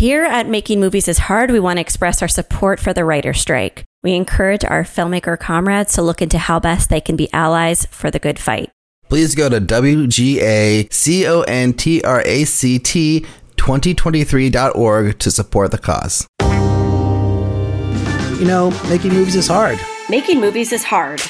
Here at Making Movies is Hard, we want to express our support for the writer strike. We encourage our filmmaker comrades to look into how best they can be allies for the good fight. Please go to WGACONTRACT 2023.org to support the cause. You know, making movies is hard. Making movies is hard.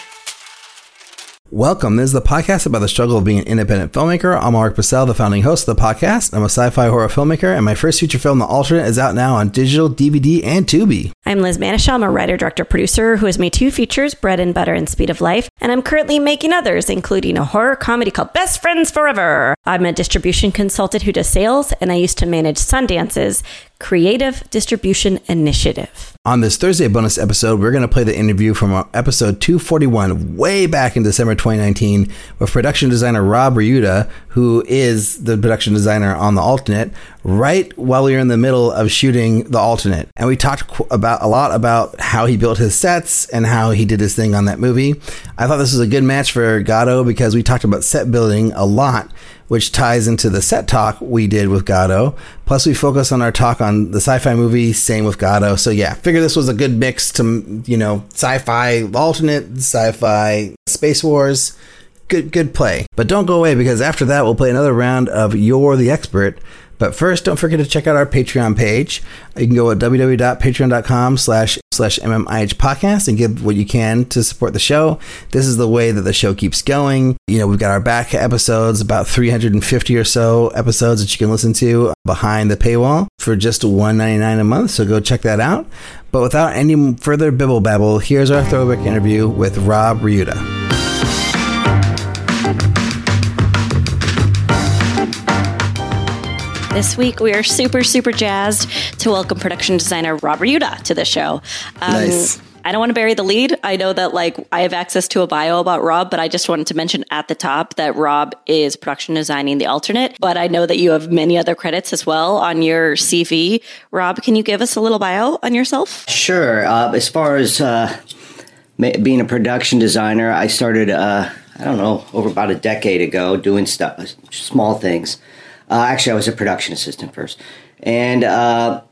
Welcome. This is the podcast about the struggle of being an independent filmmaker. I'm Mark Purcell, the founding host of the podcast. I'm a sci-fi horror filmmaker, and my first feature film, The Alternate, is out now on digital, DVD, and Tubi. I'm Liz Manashil. I'm a writer, director, producer who has made two features, Bread and Butter and Speed of Life, and I'm currently making others, including a horror comedy called Best Friends Forever. I'm a distribution consultant who does sales, and I used to manage Sundance's Creative Distribution Initiative. On this Thursday bonus episode, we're going to play the interview from uh, episode 241, way back in December 2019, with production designer Rob Riutta, who is the production designer on The Alternate, right while we were in the middle of shooting The Alternate. And we talked about a lot about how he built his sets and how he did his thing on that movie. I thought this was a good match for Garo because we talked about set building a lot which ties into the set talk we did with Garo. Plus, we focus on our talk on the sci-fi movie. Same with Garo. So yeah, figure this was a good mix to you know sci-fi alternate, sci-fi space wars. Good good play. But don't go away because after that we'll play another round of You're the Expert. But first, don't forget to check out our Patreon page. You can go at www.patreon.com slash slash MMIH podcast and give what you can to support the show. This is the way that the show keeps going. You know, we've got our back episodes, about 350 or so episodes that you can listen to behind the paywall for just $1.99 a month. So go check that out. But without any further bibble babble, here's our throwback interview with Rob Riutta. This week, we are super, super jazzed to welcome production designer Rob Riutta to the show. Um, nice. I don't want to bury the lead. I know that like I have access to a bio about Rob, but I just wanted to mention at the top that Rob is production designing the alternate. But I know that you have many other credits as well on your CV. Rob, can you give us a little bio on yourself? Sure. Uh, as far as uh, being a production designer, I started. Uh, I don't know over about a decade ago doing stuff, small things. Uh, actually, I was a production assistant first, and uh,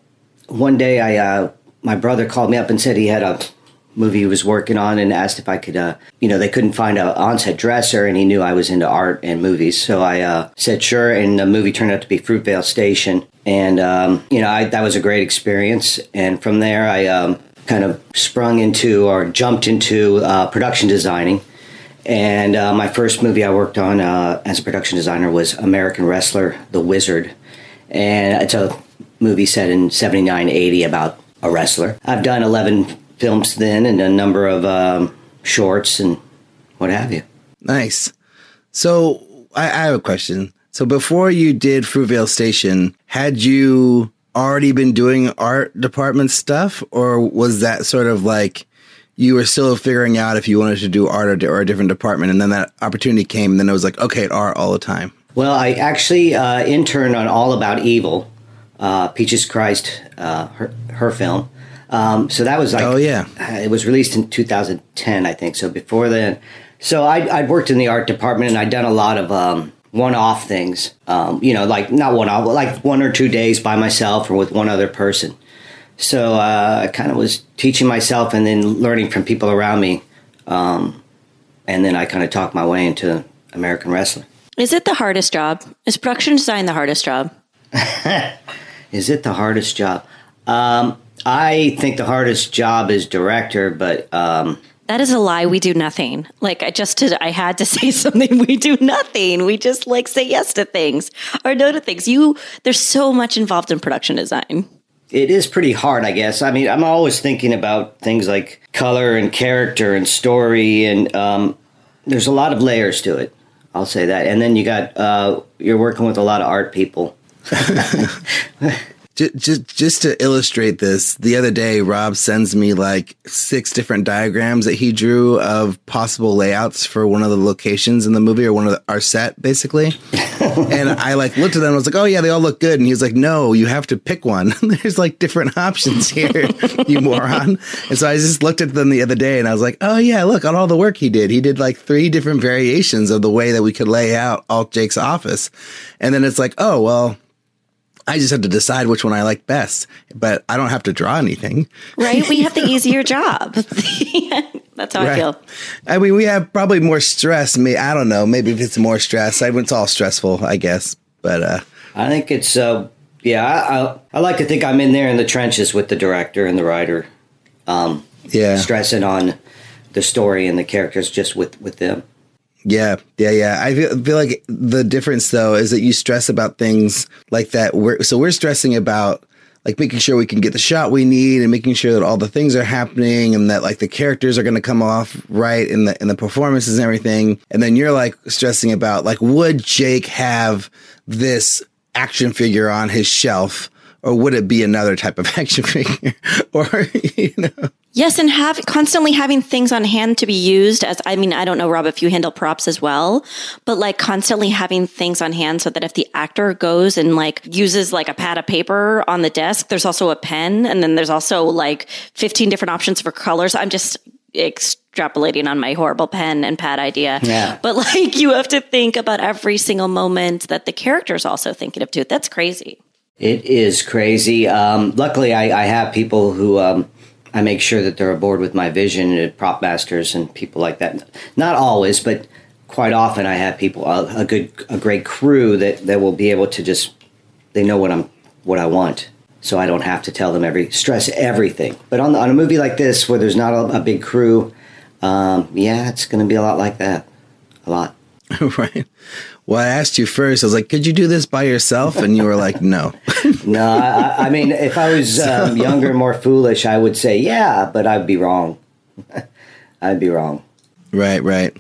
one day I uh, my brother called me up and said he had a movie he was working on and asked if I could, uh, you know, they couldn't find an on-set dresser, and he knew I was into art and movies, so I uh, said sure, and the movie turned out to be Fruitvale Station, and um, you know, I, that was a great experience, and from there I um, kind of sprung into or jumped into uh, production designing. And uh, my first movie I worked on uh, as a production designer was American Wrestler, The Wizard. And it's a movie set in 79, 80 about a wrestler. I've done 11 films then and a number of um, shorts and what have you. Nice. So I, I have a question. So before you did Fruitvale Station, had you already been doing art department stuff or was that sort of like you were still figuring out if you wanted to do art or, or a different department, and then that opportunity came, and then it was like, okay, art all the time. Well, I actually uh, interned on All About Evil, uh, Peaches Christ, uh, her, her film. Um, so that was like, oh yeah, uh, it was released in 2010, I think. So before then, so I, would worked in the art department, and I'd done a lot of um, one-off things. Um, you know, like not one-off, like one or two days by myself or with one other person. So uh, I kind of was teaching myself and then learning from people around me. Um, and then I kind of talked my way into American wrestling. Is it the hardest job? Is production design the hardest job? is it the hardest job? Um, I think the hardest job is director, but um, that is a lie. We do nothing. Like I just did, I had to say something. We do nothing. We just like say yes to things or no to things. You there's so much involved in production design it is pretty hard, I guess. I mean, I'm always thinking about things like color and character and story, and um, there's a lot of layers to it. I'll say that. And then you got uh, you're working with a lot of art people. just just to illustrate this, the other day Rob sends me like six different diagrams that he drew of possible layouts for one of the locations in the movie or one of the, our set, basically. And I like looked at them and was like, "Oh yeah, they all look good." And he was like, "No, you have to pick one. There's like different options here, you moron." And so I just looked at them the other day and I was like, "Oh yeah, look on all the work he did. He did like three different variations of the way that we could lay out Alt Jake's office." And then it's like, "Oh well." I just have to decide which one I like best, but I don't have to draw anything. Right? We have the easier job. That's how right. I feel. I mean, we have probably more stress. Me, I don't know. Maybe if it's more stress, I it's all stressful, I guess. But uh, I think it's uh, yeah. I, I, I like to think I'm in there in the trenches with the director and the writer. Um, yeah, stressing on the story and the characters just with with them. Yeah, yeah, yeah. I feel, feel like the difference though is that you stress about things like that. We're so we're stressing about like making sure we can get the shot we need and making sure that all the things are happening and that like the characters are going to come off right in the in the performances and everything. And then you're like stressing about like would Jake have this action figure on his shelf or would it be another type of action figure or you know Yes, and have constantly having things on hand to be used as I mean, I don't know, Rob, if you handle props as well, but like constantly having things on hand so that if the actor goes and like uses like a pad of paper on the desk, there's also a pen, and then there's also like 15 different options for colors. I'm just extrapolating on my horrible pen and pad idea. Yeah. But like you have to think about every single moment that the character's also thinking of too. That's crazy. It is crazy. Um, luckily, I, I, have people who um, I make sure that they're aboard with my vision, uh, prop masters and people like that. Not always, but quite often I have people a, a good, a great crew that that will be able to just they know what I'm what I want, so I don't have to tell them every stress everything. But on the, on a movie like this where there's not a, a big crew, um, yeah, it's going to be a lot like that, a lot. right. Well, I asked you first. I was like, "Could you do this by yourself?" And you were like, "No." no, I, I, mean, if I was um, younger, more foolish, I would say, "Yeah," but I'd be wrong. I'd be wrong. Right, right.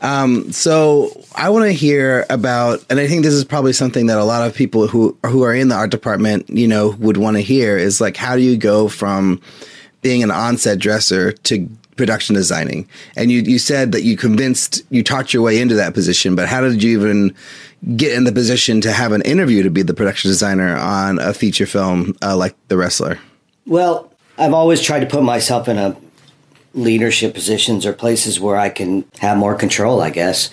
Um, so I want to hear about, and I think this is probably something that a lot of people who who are in the art department, you know, would want to hear is like, how do you go from being an onset dresser to production designing. And you, you said that you convinced, you talked your way into that position, but how did you even get in the position to have an interview to be the production designer on a feature film uh, like The Wrestler? Well, I've always tried to put myself in a leadership positions or places where I can have more control, I guess.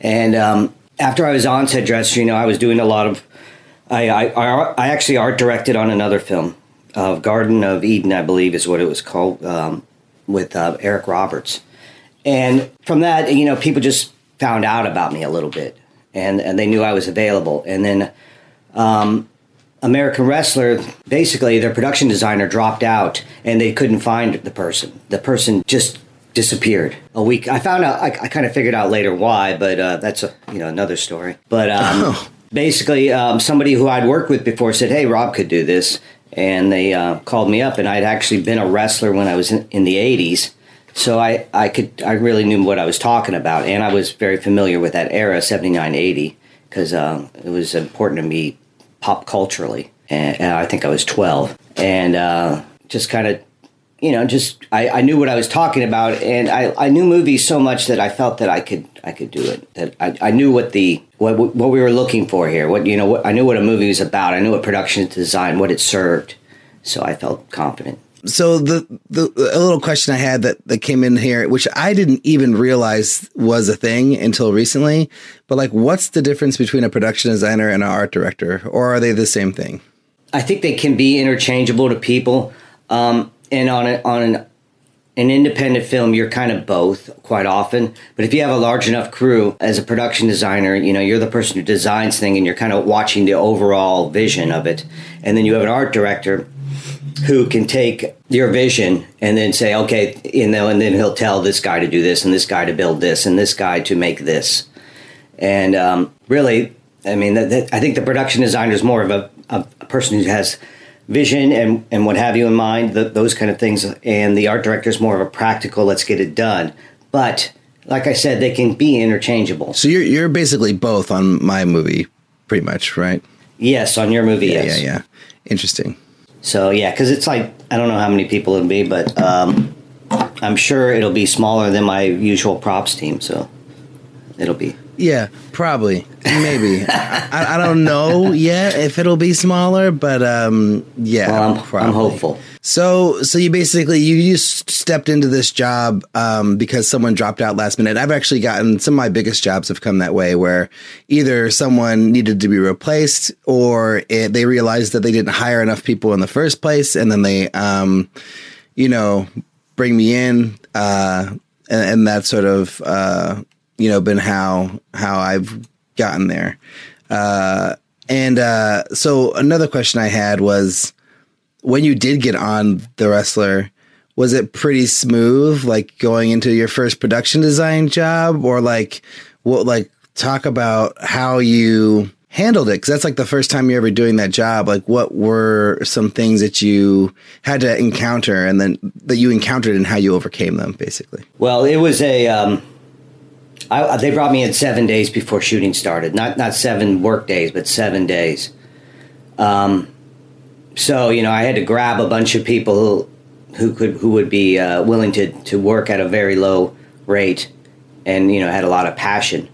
And um, after I was on set dresser, you know, I was doing a lot of, I, I, I actually art directed on another film, of uh, Garden of Eden, I believe is what it was called. Um, with uh, Eric Roberts. And from that, you know, people just found out about me a little bit and, and they knew I was available. And then um, American Wrestler, basically, their production designer dropped out and they couldn't find the person. The person just disappeared a week. I found out, I, I kind of figured out later why, but uh, that's a, you know another story. But um, oh. basically, um, somebody who I'd worked with before said, "Hey, Rob could do this," and they uh, called me up and i'd actually been a wrestler when i was in, in, the 80s so I, I could i really knew what i was talking about and i was very familiar with that era 79 80 because uh, it was important to me pop culturally and, and i think i was 12 and uh, just kind of you know just I, I knew what i was talking about and I, I knew movies so much that i felt that i could i could do it that i, I knew what the what what we were looking for here. What you know, what, I knew what a movie was about. I knew what production design, what it served. So I felt confident. So the the a little question I had that that came in here, which I didn't even realize was a thing until recently, but like, what's the difference between a production designer and an art director, or are they the same thing? I think they can be interchangeable to people. Um, and on a, on an an independent film, you're kind of both quite often. But if you have a large enough crew as a production designer, you know, you're the person who designs thing and you're kind of watching the overall vision of it. And then you have an art director who can take your vision and then say, okay, you know, and then he'll tell this guy to do this and this guy to build this and this guy to make this. And um, really, I mean, that, that, I think the production designer is more of a, a person who has vision and, and what have you in mind, the, those kind of things. And the art director is more of a practical, let's get it done. But like I said, they can be interchangeable. So you're you're basically both on my movie, pretty much, right? Yes, on your movie. Yeah, yes. yeah, yeah. Interesting. So yeah, because it's like I don't know how many people it'll be, but um, I'm sure it'll be smaller than my usual props team. So it'll be yeah, Probably, maybe. I, I, don't know yet if it'll be smaller, but um, yeah, well, I'm, I'm, hopeful. So, so you basically you just stepped into this job um, because someone dropped out last minute. I've actually gotten some of my biggest jobs have come that way, where either someone needed to be replaced or it, they realized that they didn't hire enough people in the first place, and then they, um, you know, bring me in, uh, and, and that sort of. Uh, you know been how how I've gotten there. Uh, and uh, so another question I had was when you did get on the wrestler, was it pretty smooth, like going into your first production design job, or like what like talk about how you handled it? Because that's like the first time you're ever doing that job. Like what were some things that you had to encounter and then that you encountered and how you overcame them basically? Well it was a um, I, they brought me in seven days before shooting started. Not not seven work days, but seven days. Um, so you know, I had to grab a bunch of people who could who would be uh, willing to to work at a very low rate, and you know, had a lot of passion.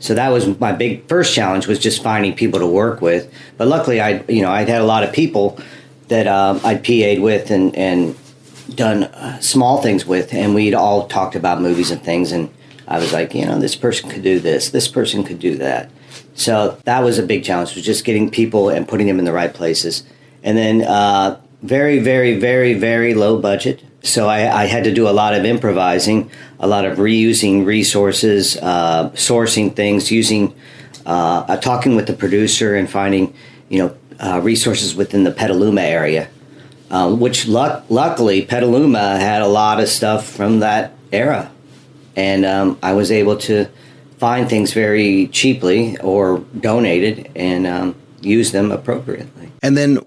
So that was my big first challenge was just finding people to work with. But luckily, I you know I'd had a lot of people that uh, I'd PA'd with and and done uh, small things with, and we'd all talked about movies and things and I was like, you know, this person could do this, this person could do that. So that was a big challenge, was just getting people and putting them in the right places. And then uh, very, very, very, very low budget. So I, I, had to do a lot of improvising, a lot of reusing resources, uh, sourcing things, using, uh, uh talking with the producer and finding, you know, uh, resources within the Petaluma area. Uh, which luck- luckily Petaluma had a lot of stuff from that era and um, I was able to find things very cheaply or donated and um, use them appropriately. And then,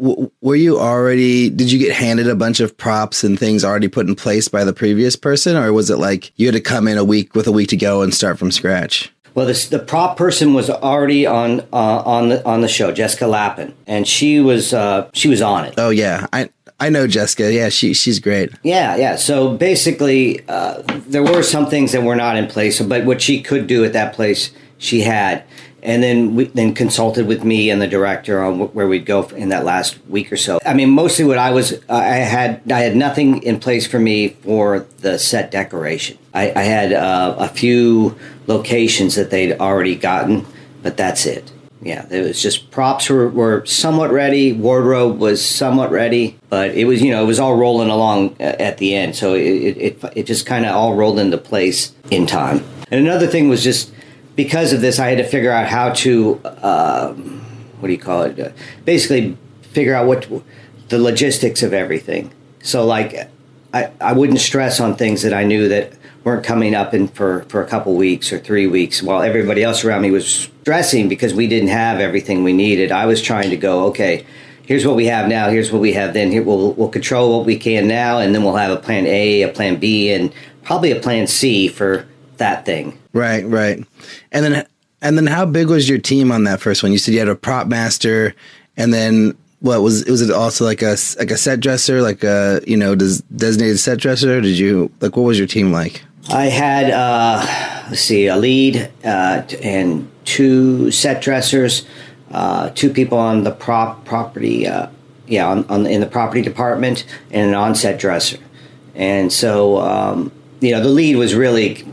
w- were you already? Did you get handed a bunch of props and things already put in place by the previous person, or was it like you had to come in a week with a week to go and start from scratch? Well, this, the prop person was already on uh, on the on the show, Jessica Lappin, and she was uh, she was on it. Oh yeah, I I know Jessica. Yeah, she she's great. Yeah, yeah. So basically, uh, there were some things that were not in place, but what she could do at that place, she had, and then we then consulted with me and the director on where we'd go in that last week or so. I mean, mostly what I was, I had I had nothing in place for me for the set decoration. I, I had uh, a few locations that they'd already gotten, but that's it yeah, it was just props were, were somewhat ready, wardrobe was somewhat ready, but it was you know it was all rolling along at the end, so it it, it just kind of all rolled into place in time. And another thing was just because of this, I had to figure out how to uh, what do you call it? Uh, basically, figure out what the logistics of everything. So like, I I wouldn't stress on things that I knew that weren't coming up in for, for a couple weeks or three weeks while everybody else around me was stressing because we didn't have everything we needed. I was trying to go, okay, here's what we have now, here's what we have then. Here we'll we'll control what we can now and then we'll have a plan A, a plan B and probably a plan C for that thing. Right, right. And then and then how big was your team on that first one? You said you had a prop master and then what was was it also like a like a set dresser like a you know does designated set dresser did you like what was your team like I had, uh, let's see, a lead uh, and two set dressers, uh, two people on the prop property, uh, yeah, on, on, in the property department, and an on-set dresser. And so, um, you know, the lead was really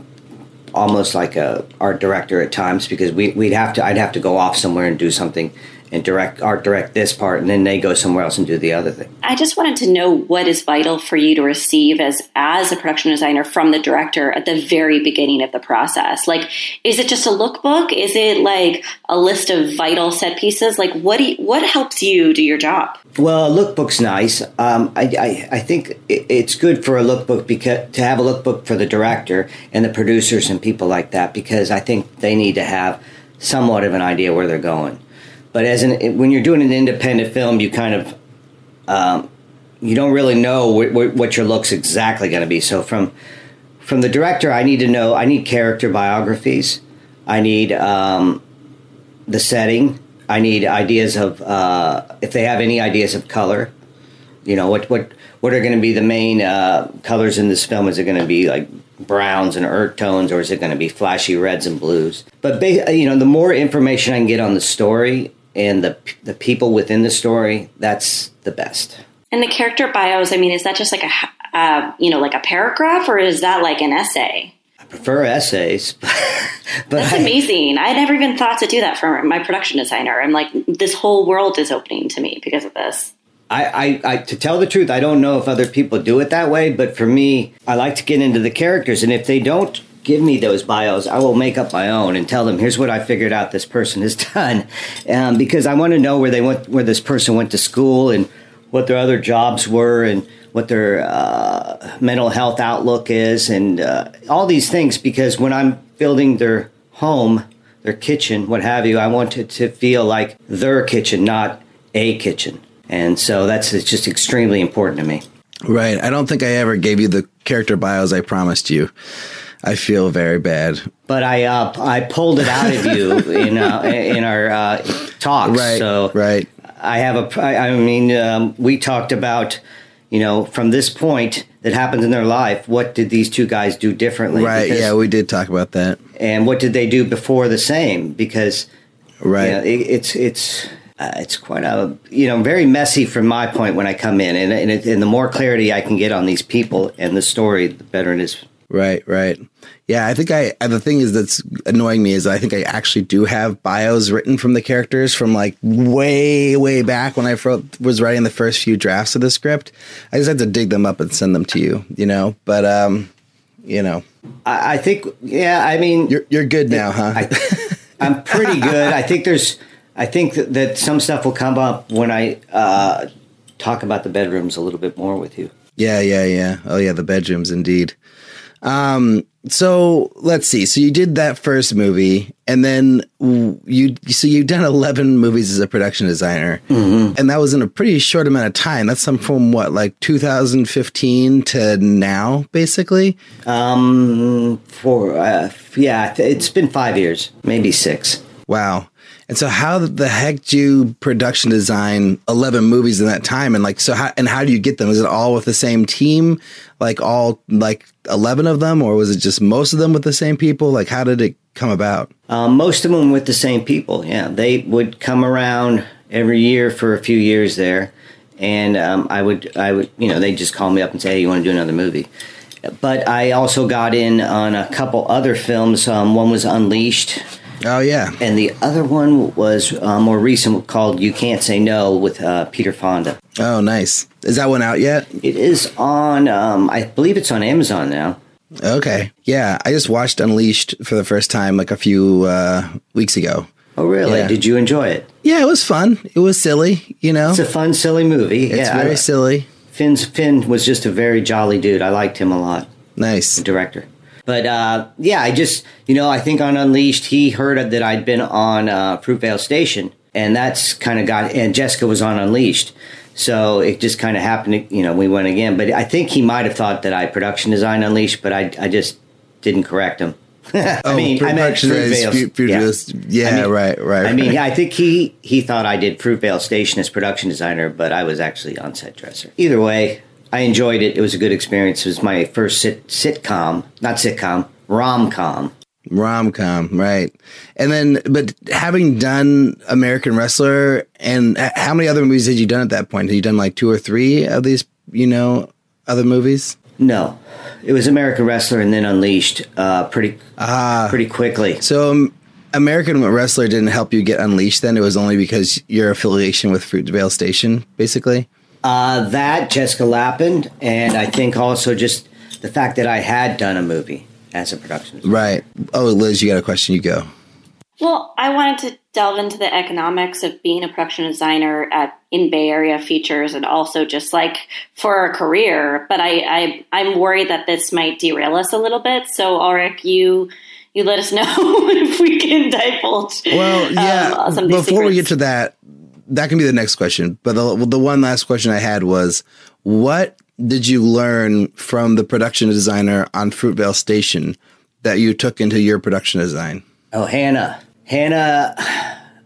almost like a art director at times because we, we'd have to, I'd have to go off somewhere and do something and direct art direct this part and then they go somewhere else and do the other thing. I just wanted to know what is vital for you to receive as as a production designer from the director at the very beginning of the process. Like is it just a lookbook? Is it like a list of vital set pieces? Like what do you, what helps you do your job? Well, a lookbook's nice. Um, I, I, I, think it's good for a lookbook because to have a lookbook for the director and the producers and people like that because I think they need to have somewhat of an idea where they're going. But as an when you're doing an independent film, you kind of um, you don't really know what, what your look's exactly going to be. So from from the director, I need to know. I need character biographies. I need um, the setting. I need ideas of uh, if they have any ideas of color. You know what what what are going to be the main uh, colors in this film? Is it going to be like browns and earth tones, or is it going to be flashy reds and blues? But ba- you know, the more information I can get on the story and the the people within the story, that's the best. And the character bios, I mean, is that just like a uh, you know like a paragraph, or is that like an essay? I prefer essays, but That's I- amazing. I never even thought to do that for my production designer. I'm like, this whole world is opening to me because of this. I, I, I, to tell the truth, I don't know if other people do it that way, but for me, I like to get into the characters, and if they don't give me those bios, I will make up my own and tell them, "Here's what I figured out this person has done," um, because I want to know where they went, where this person went to school, and what their other jobs were, and what their uh, mental health outlook is, and uh, all these things. Because when I'm building their home, their kitchen, what have you, I want it to feel like their kitchen, not a kitchen. And so that's just extremely important to me. Right. I don't think I ever gave you the character bios I promised you. I feel very bad. But I uh, I pulled it out of you in uh, in our uh, talks. Right. So right. I have a. I mean, um, we talked about you know from this point that happens in their life. What did these two guys do differently? Right. Because- yeah, we did talk about that. and what did they do before the same? Because Right. you know, it, it's it's uh, it's quite a you know very messy from my point when I come in, and and, it, and the more clarity I can get on these people and the story, the better it is. Right, right. Yeah, I think I the thing is that's annoying me is I think I actually do have bios written from the characters from like way way back when I fro- was writing the first few drafts of the script. I just had to dig them up and send them to you, you know. But um, you know, I, I think yeah, I mean you're you're good now, huh? I, I'm pretty good. I think there's I think that, that some stuff will come up when I uh, talk about the bedrooms a little bit more with you. Yeah, yeah, yeah. Oh, yeah, the bedrooms, indeed. Um, so let's see. So you did that first movie, and then you so you've done eleven movies as a production designer, and that was in a pretty short amount of time. That's some from what, like 2015 to now, basically. Um, for uh, yeah, it's been five years, maybe six. Wow. And so, how the heck do you production design eleven movies in that time? And like, so how and how do you get them? Is it all with the same team, like all like eleven of them, or was it just most of them with the same people? Like, how did it come about? Um, most of them with the same people. Yeah, they would come around every year for a few years there, and um, I would, I would, you know, they just call me up and say, "Hey, you want to do another movie?" But I also got in on a couple other films. Um, one was Unleashed, Oh yeah, and the other one was uh, more recent, called "You Can't Say No" with uh, Peter Fonda. oh nice. Is that one out yet? It is on, um, I believe it's on Amazon now. Okay, yeah. I just watched Unleashed for the first time like a few uh, weeks ago. Oh, really? Yeah. Did you enjoy it? Yeah, it was fun. It was silly, you know. It's a fun, silly movie. It's yeah, very I- silly. Finn's Finn was just a very jolly dude. I liked him a lot. Nice. director. But uh, yeah, I just you know I think on Unleashed he heard that I'd been on uh, Fruitvale Station, and that's kind of got and Jessica was on Unleashed, so it just kind of happened. You know, we went again, but I think he might have thought that I production designed Unleashed, but I I just didn't correct him. I Oh, mean, I meant production Fruitvale. Fruitvale- yeah, I mean- right, right, I mean, yeah, I think he he thought I did Fruitvale Station as production designer, but I was actually on set dresser. Either way, I enjoyed it. It was a good experience. It was my first sit, sitcom, not sitcom, rom com. Rom com, right? And then, but having done American Wrestler, and how many other movies had you done at that point? Had you done like two or three of these, you know, other movies? No, it was American Wrestler and then Unleashed. Uh, pretty pretty quickly. So, um, American Wrestler didn't help you get Unleashed. Then it was only because your affiliation with Fruitvale Station, basically. Uh, that Jessica Lappin, and I think also just the fact that I had done a movie as a production. designer. Right. Oh, Liz, you got a question? You go. Well, I wanted to delve into the economics of being a production designer at in Bay Area features, and also just like for a career. But I, I I'm worried that this might derail us a little bit. So, Ulrich, you you let us know if we can divulge. Well, yeah. um, some of these before we get to that, that can be the next question. But the, the one last question I had was, what did you learn from the production designer on Fruitvale Station that you took into your production design? Oh, Hannah. Hannah,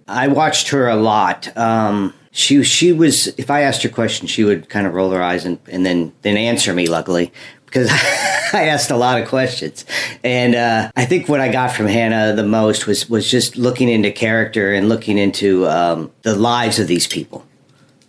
I watched her a lot. Um, she she was. If I asked her a question, she would kind of roll her eyes and, and then then answer me. Luckily, because I asked a lot of questions, and uh, I think what I got from Hannah the most was was just looking into character and looking into um, the lives of these people,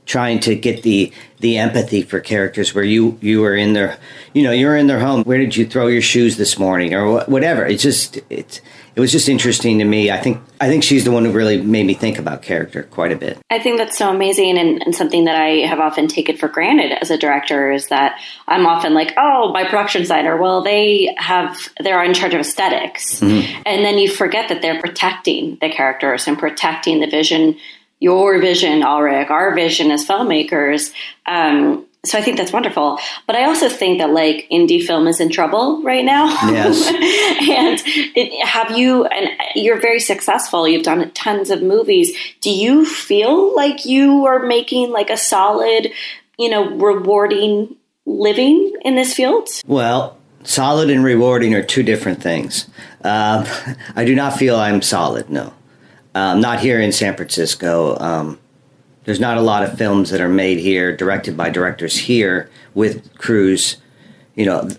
trying to get the the empathy for characters where you you were in their you know you're in their home. Where did you throw your shoes this morning or whatever? It's just it's it was just interesting to me. I think I think she's the one who really made me think about character quite a bit. I think that's so amazing and, and, something that I have often taken for granted as a director is that I'm often like, oh, my production designer, well, they have they're in charge of esthetics mm-hmm. And then you forget that they're protecting the characters and protecting the vision, your vision, Ulrich, our vision as filmmakers. Um, so I think that's wonderful. But I also think that like indie film is in trouble right now. Yes. and it, have you, and you're very successful. You've done tons of movies. Do you feel like you are making like a solid, you know, rewarding living in this field? Well, solid and rewarding are two different things. Um, I do not feel I'm solid. No, um, not here in San Francisco. Um, there's not a lot of films that are made here, directed by directors here with crews. You know,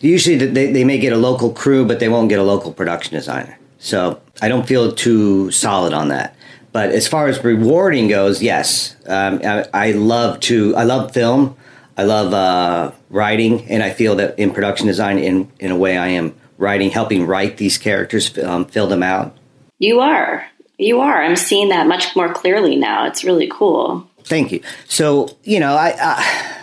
usually they, they may get a local crew, but they won't get a local production designer. So I don't feel too solid on that. But as far as rewarding goes, yes, um, I, I, love to. I love film. I love uh, writing, and I feel that in production design, in in a way, I am writing, helping write these characters, um, fill them out. You are. You are. I'm seeing that much more clearly now. It's really cool. Thank you. So, you know, I, I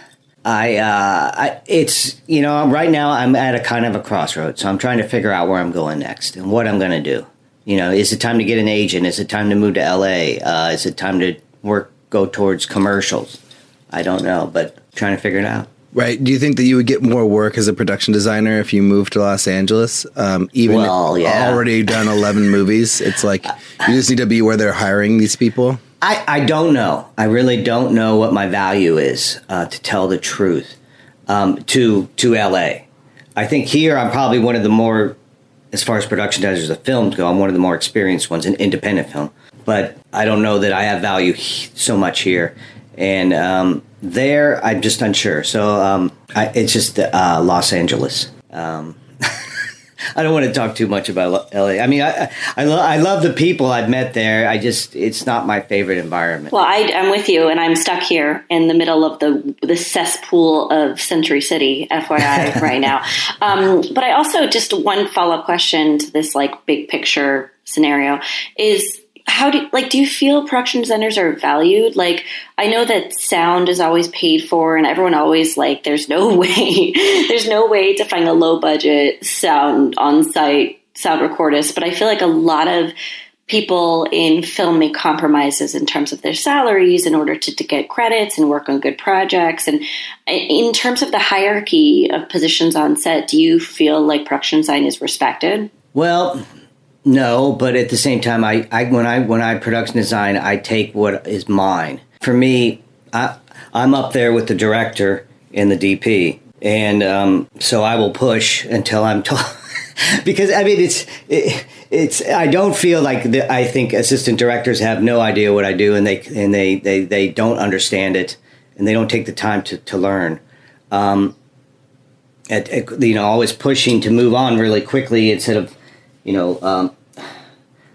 I, uh, I, it's you know right now I'm at a kind of a crossroads, so I'm trying to figure out where I'm going next and what I'm going to do. You know, is it time to get an agent? Is it time to move to LA? Uh, is it time to work go towards commercials? I don't know, but trying to figure it out. Right. Do you think that you would get more work as a production designer if you moved to Los Angeles? Um, even well, yeah. already done 11 movies. It's like you just need to be where they're hiring these people. I, I don't know. I really don't know what my value is, uh, to tell the truth, um, to, to LA. I think here I'm probably one of the more, as far as production designers of films go, I'm one of the more experienced ones in independent film. But I don't know that I have value so much here. And, um, there, I'm just unsure. So um, I, it's just uh, Los Angeles. Um, I don't want to talk too much about LA. I mean, I I, lo- I, love the people I've met there. I just it's not my favorite environment. Well, I, am with you, and I'm stuck here in the middle of the the cesspool of Century City, FYI, right now. Um, but I also just one follow up question to this like big picture scenario is how do like do you feel production designers are valued? Like i know that sound is always paid for and everyone always like there's no way there's no way to find a low budget sound on site sound recordist but i feel like a lot of people in film make compromises in terms of their salaries in order to, to get credits and work on good projects. And eh, in terms of the hierarchy of positions on set do you feel like production design is respected? Well no, but at the same time, I, I when I when I production design, I take what is mine. For me, I I'm up there with the director and the DP, and um, so I will push until I'm told. because I mean, it's it, it's I don't feel like the, I think assistant directors have no idea what I do, and they and they they they don't understand it, and they don't take the time to to learn. Um, at, at, you know, always pushing to move on really quickly instead of you know, um,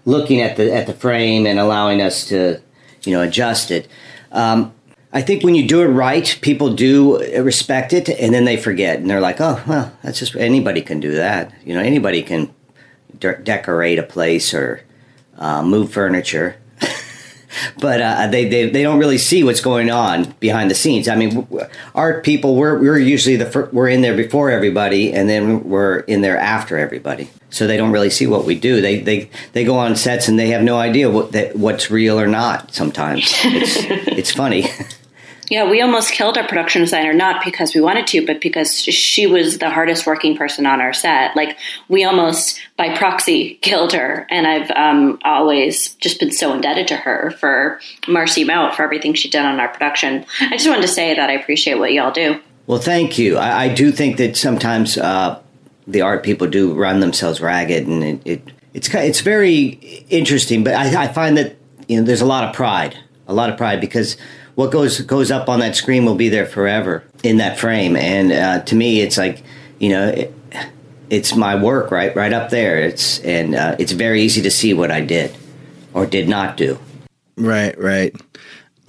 looking at the at the frame and allowing us to, you know, adjust it. Um, I think when you do it right, people do respect it, and then they forget, and they're like, "Oh, well, that's just anybody can do that. You know, anybody can de- decorate a place or uh, move furniture." But uh, they, they they don't really see what's going on behind the scenes. I mean, art people we're we're usually the we're in there before everybody, and then we're in there after everybody. So they don't really see what we do. They they they go on sets and they have no idea what that what's real or not. Sometimes it's it's funny. Yeah, we almost killed our production designer, not because we wanted to, but because she was the hardest working person on our set. Like, we almost, by proxy, killed her. And I've um, always just been so indebted to her for Marcy Mount for everything she did on our production. I just wanted to say that I appreciate what y'all do. Well, thank you. I, I do think that sometimes uh, the art people do run themselves ragged, and it, it it's it's very interesting. But I, I find that you know there's a lot of pride, a lot of pride because what goes goes up on that screen will be there forever in that frame. And uh, to me, it's like you know, it, it's my work right right up there. It's and uh, it's very easy to see what I did or did not do. Right, right.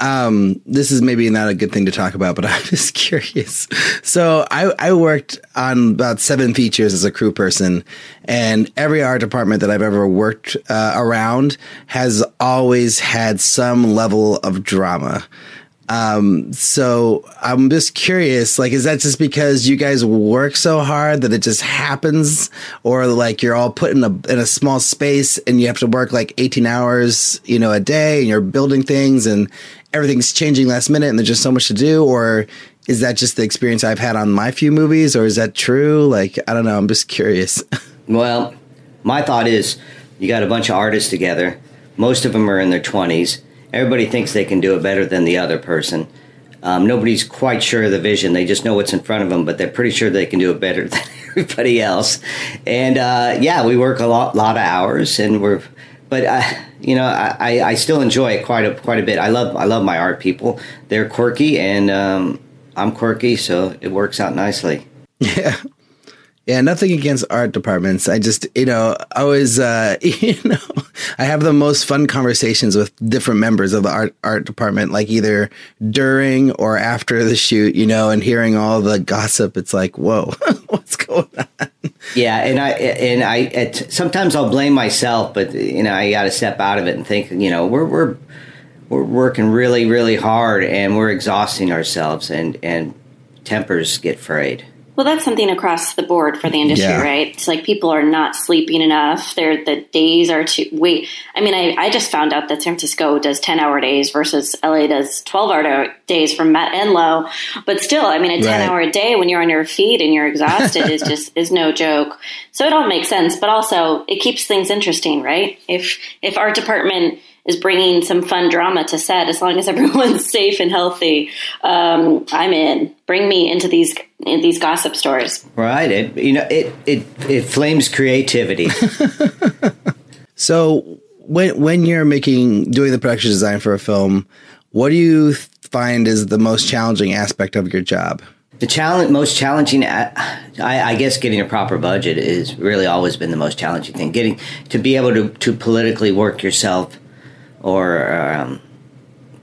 Um, this is maybe not a good thing to talk about, but I'm just curious. So I, I worked on about seven features as a crew person, and every art department that I've ever worked uh, around has always had some level of drama. Um, so I'm just curious, like, is that just because you guys work so hard that it just happens, or like you're all put in a in a small space and you have to work like 18 hours, you know, a day, and you're building things and everything's changing last minute, and there's just so much to do, or is that just the experience I've had on my few movies, or is that true? Like, I don't know. I'm just curious. well, my thought is, you got a bunch of artists together. Most of them are in their 20s everybody thinks they can do it better than the other person. Um, nobody's quite sure of the vision. They just know what's in front of them, but they're pretty sure they can do it better than everybody else. And uh, yeah, we work a lot, lot of hours, and we're, but uh, you know, I, I still enjoy it quite a quite a bit. I love I love my art people. They're quirky, and um, I'm quirky, so it works out nicely. Yeah. Yeah, nothing against art departments. I just, you know, I always, uh, you know, I have the most fun conversations with different members of the art art department, like either during or after the shoot, you know, and hearing all the gossip. It's like, whoa, what's going on? Yeah, and I and I it, sometimes I'll blame myself, but you know, I got to step out of it and think, you know, we're we're we're working really really hard and we're exhausting ourselves, and and tempers get frayed. Well, that's something across the board for the industry, yeah. right? It's like people are not sleeping enough. They're, the days are too wait. I mean, I, I just found out that San Francisco does ten hour days versus LA does twelve hour days from Met and Low. But still, I mean, a ten right. hour day when you're on your feet and you're exhausted is just is no joke. So it all makes sense, but also it keeps things interesting, right? If if art department is bringing some fun drama to set. As long as everyone's safe and healthy, um, I'm in. Bring me into these these gossip stories. Right. It you know it it it flames creativity. so when when you're making doing the production design for a film, what do you find is the most challenging aspect of your job? The challenge, most challenging, uh, I, I, guess, getting a proper budget is really always been the most challenging thing. Getting to be able to to politically work yourself or um,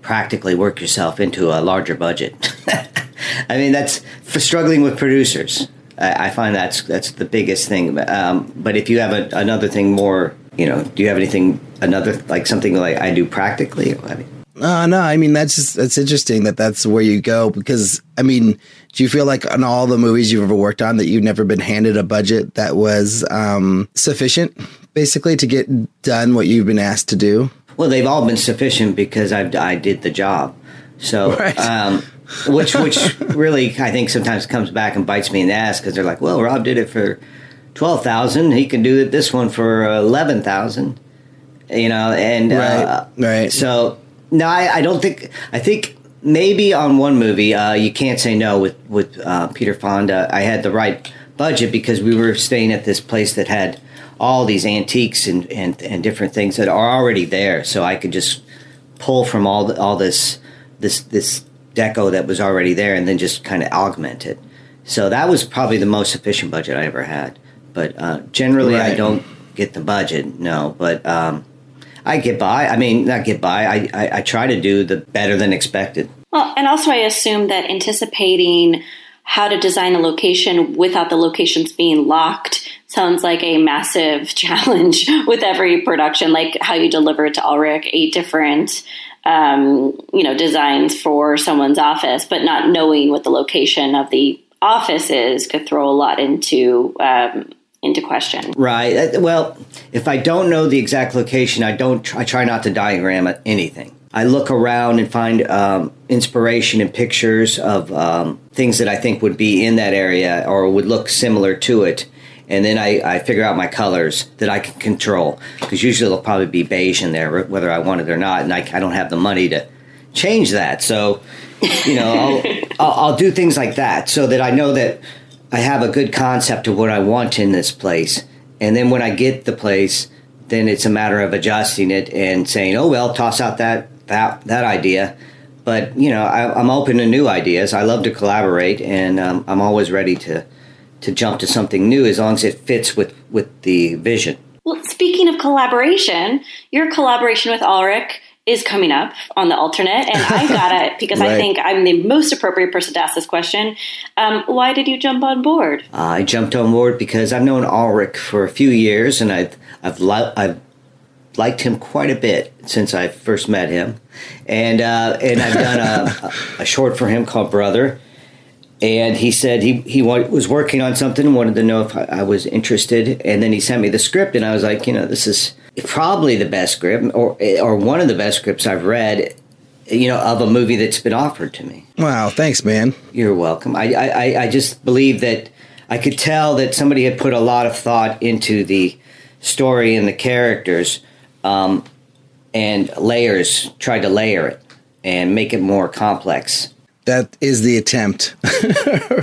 practically work yourself into a larger budget. I mean, that's for struggling with producers. I, I find that's that's the biggest thing. Um, but if you have a, another thing more, you know, do you have anything another like something like I do practically? I mean, uh, no, I mean that's just that's interesting that that's where you go because I mean, do you feel like on all the movies you've ever worked on that you've never been handed a budget that was um, sufficient, basically, to get done what you've been asked to do? Well, they've all been sufficient because I, I did the job. So, right. um, which which really I think sometimes comes back and bites me in the ass because they're like, well, Rob did it for twelve thousand. He can do this one for eleven thousand. You know, and right, uh, right. So no, I, I, don't think. I think maybe on one movie, uh, you can't say no with with uh, Peter Fonda. I had the right budget because we were staying at this place that had all these antiques and, and, and different things that are already there. So I could just pull from all the, all this this this deco that was already there and then just kind of augment it. So that was probably the most efficient budget I ever had. But uh, generally, right. I don't get the budget. No, but um, I get by. I mean, not get by. I, I, I try to do the better than expected. Well, and also I assume that anticipating how to design a location without the locations being locked sounds like a massive challenge with every production, like how you deliver to Ulrich eight different um, you know designs for someone's office, but not knowing what the location of the office is could throw a lot into um, into question. Right. Uh, well, if I don't know the exact location, I don't. I try not to diagram anything. I look around and find um, inspiration in pictures of um, things that I think would be in that area or would look similar to it. And then I, I figure out my colors that I can control because usually there'll probably be beige in there, whether I want it or not. And I, I don't have the money to change that. So, you know, I'll, I'll, I'll do things like that so that I know that I have a good concept of what I want in this place. And then when I get the place, then it's a matter of adjusting it and saying, "Oh well, toss out that that that idea. But you know, I, am open to new ideas. I love to collaborate, and um, I'm always ready to to jump to something new as long as it fits with with the vision. Well, speaking of collaboration, your collaboration with Ulrich is coming up on the alternate, and I got it because right. I think I'm the most appropriate person to ask this question. Um, why did you jump on board? Uh, I jumped on board because I've known Ulrich for a few years, and I've I've li- I've liked him quite a bit since I first met him, and uh, and I've done a, a, short for him called Brother, and he said he he was working on something wanted to know if I, was interested, and then he sent me the script, and I was like, you know, this is probably the best script or or one of the best scripts I've read you know of a movie that's been offered to me. Wow thanks man. You're welcome. I, I i just believe that i could tell that somebody had put a lot of thought into the story and the characters um, and layers tried to layer it and make it more complex that is the attempt.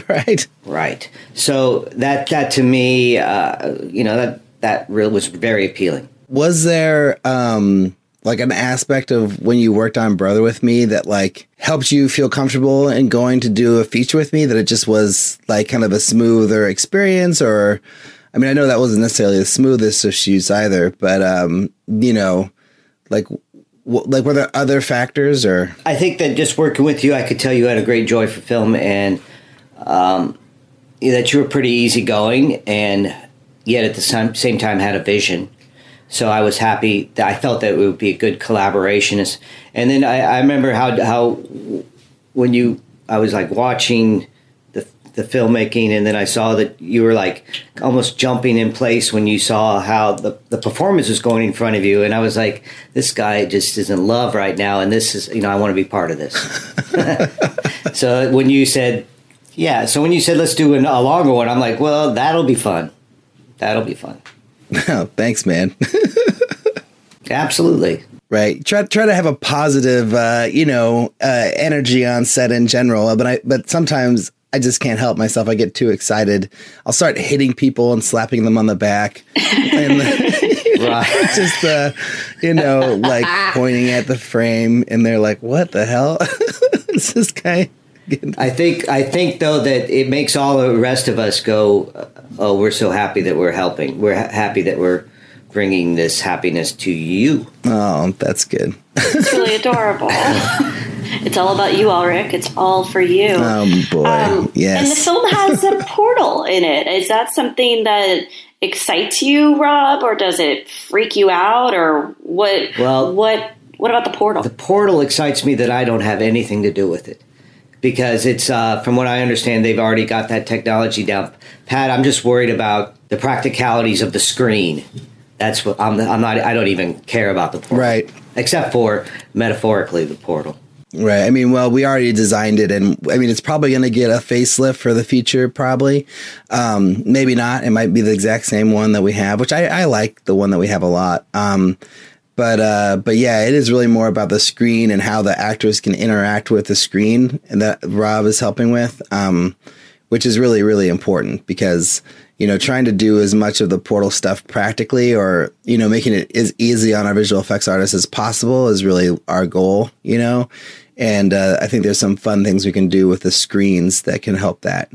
Right? Right. So that that to me uh, you know that that really was very appealing. Was there um like an aspect of when you worked on Brother with me that like helped you feel comfortable in going to do a feature with me that it just was like kind of a smoother experience? Or I mean I know that wasn't necessarily the smoothest of shoots either but um you know like like were there other factors or I think that just working with you I could tell you had a great joy for film and um that you were pretty easygoing and yet at the same, time had a vision so I was happy that I felt that it would be a good collaboration. And then I, I remember how how when you I was like watching the filmmaking, and then I saw that you were like almost jumping in place when you saw how the the performance was going in front of you, and I was like, this guy just is in love right now, and this is you know I want to be part of this. so when you said. Yeah, so when you said let's do an, a longer one, I'm like, well, that'll be fun. That'll be fun. Oh, thanks, man. Absolutely. Right. Try try to have a positive, uh, you know, uh, energy on set in general. But I but sometimes I just can't help myself. I get too excited. I'll start hitting people and slapping them on the back, and right. just uh, you know, like pointing at the frame, and they're like, "What the hell is this guy?" I think I think though that it makes all the rest of us go oh, we're so happy that we're helping. We're ha- happy that we're bringing this happiness to you. Oh, that's good. it's really adorable. it's all about you, Ulrich. It's all for you. Oh boy, um, yes. And the film has a portal in it. Is that something that excites you, Rob, or does it freak you out, or what? Well, what? What about the portal? The portal excites me that I don't have anything to do with it because it's uh, from what I understand, they've already got that technology down. Pat, I'm just worried about the practicalities of the screen. That's what I'm. I'm not. I don't even care about the portal, right? Except for metaphorically the portal. Right. I mean, well, we already designed it, and I mean, it's probably going to get a facelift for the feature. Probably, um, maybe not. It might be the exact same one that we have, which I, I like the one that we have a lot. Um, but uh, but yeah, it is really more about the screen and how the actors can interact with the screen, that Rob is helping with, um, which is really really important because you know trying to do as much of the portal stuff practically, or you know making it as easy on our visual effects artists as possible is really our goal. You know, and uh, I think there's some fun things we can do with the screens that can help that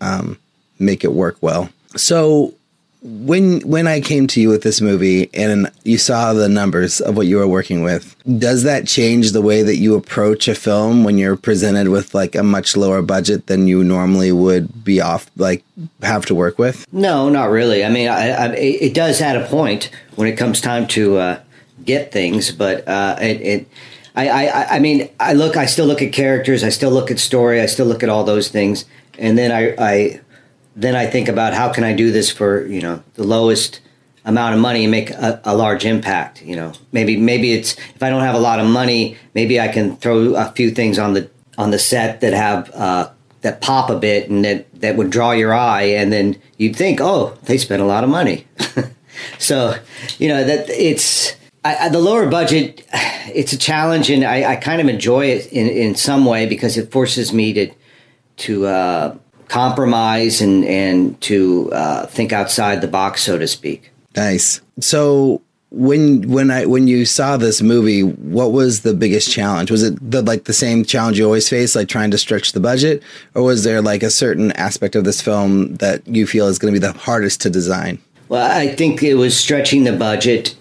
um, make it work well. So when when I came to you with this movie and you saw the numbers of what you were working with, does that change the way that you approach a film when you're presented with like a much lower budget than you normally would be off like have to work with? No, not really. I mean, I, I, it does at a point when it comes time to uh, get things, but uh, it, it I, I, I mean, I look, I still look at characters, I still look at story, I still look at all those things, and then I, I then I think about how can I do this for you know the lowest amount of money and make a, a, large impact. You know, maybe maybe it's if I don't have a lot of money, maybe I can throw a few things on the on the set that have uh, that pop a bit and that that would draw your eye, and then you'd think, oh, they spent a lot of money. so, you know that it's. I, the lower budget, it's a challenge, and I, I, kind of enjoy it in, in some way because it forces me to to uh, compromise and and to uh, think outside the box, so to speak. Nice. So when when I when you saw this movie, what was the biggest challenge? Was it the like the same challenge you always face, like trying to stretch the budget, or was there like a certain aspect of this film that you feel is going to be the hardest to design? Well, I think it was stretching the budget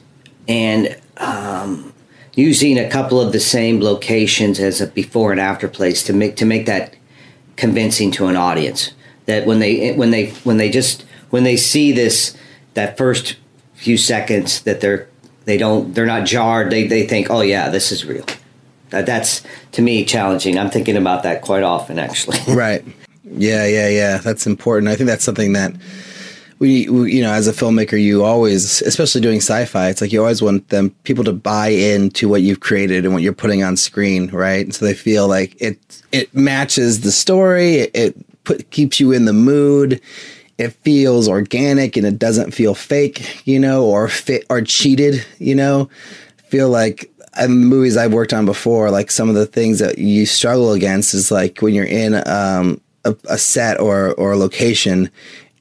and um, using a couple of the same locations as a before and after place to make to make that convincing to an audience. That when they when they when they just when they see this that first few seconds that they're they don't they're not jarred they they think oh yeah this is real. That, that's to me challenging. I'm thinking about that quite often actually. Right. Yeah yeah yeah. That's important. I think that's something that we, we, you know as a filmmaker you always especially doing sci-fi it's like you always want them people to buy into what you've created and what you're putting on screen right? And so they feel like it it matches the story it, it put keeps you in the mood. It feels organic and it doesn't feel fake you know or fit or cheated you know? Feel like in the movies I've worked on before, like some of the things that you struggle against is like when you're in um, a, a, set or or a location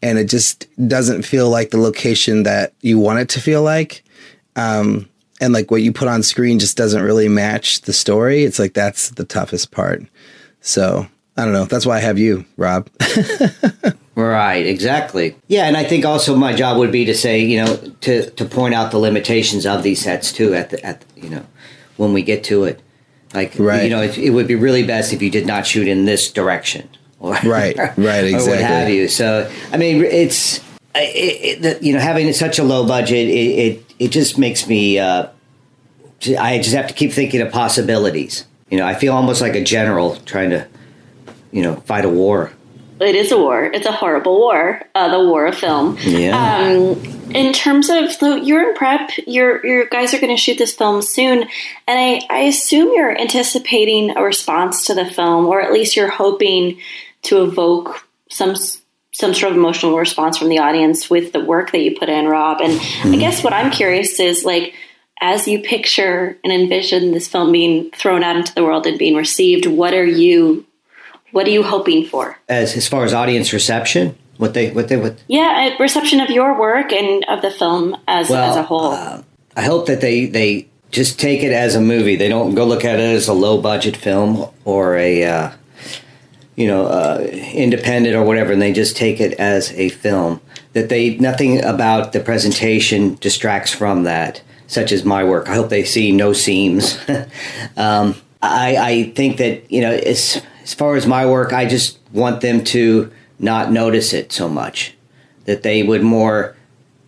and it just doesn't feel like the location that you want it to feel like. Um, and like what you put on screen just doesn't really match the story. It's like that's the toughest part. So I don't know. That's why I have you, Rob. right, exactly. Yeah, and I think also my job would be to say, you know, to to point out the limitations of these sets too. At the at you know, when we get to it, like right. you know, it, it would be really best if you did not shoot in this direction or right, right, exactly. or what have you. So, I mean, it's it, it, you know having such a low budget, it it, it just makes me. Uh, I just have to keep thinking of possibilities. You know, I feel almost like a general trying to, you know, fight a war. It is a war. It's a horrible war. Uh, the war of film. Yeah. Um, in terms of so you're in prep, your your guys are going to shoot this film soon, and I, I assume you're anticipating a response to the film, or at least you're hoping to evoke some some sort of emotional response from the audience with the work that you put in, Rob. And mm-hmm. I guess what I'm curious is like as you picture and envision this film being thrown out into the world and being received, what are you what are you hoping for? As as far as audience reception, what they what they what Yeah, reception of your work and of the film as well, as a whole. Uh, I hope that they they just take it as a movie. They don't go look at it as a low budget film or a uh, you know, uh, independent or whatever, and they just take it as a film. That they nothing about the presentation distracts from that, such as my work. I hope they see no seams. um, I, I think that you know, as as far as my work, I just want them to not notice it so much. That they would more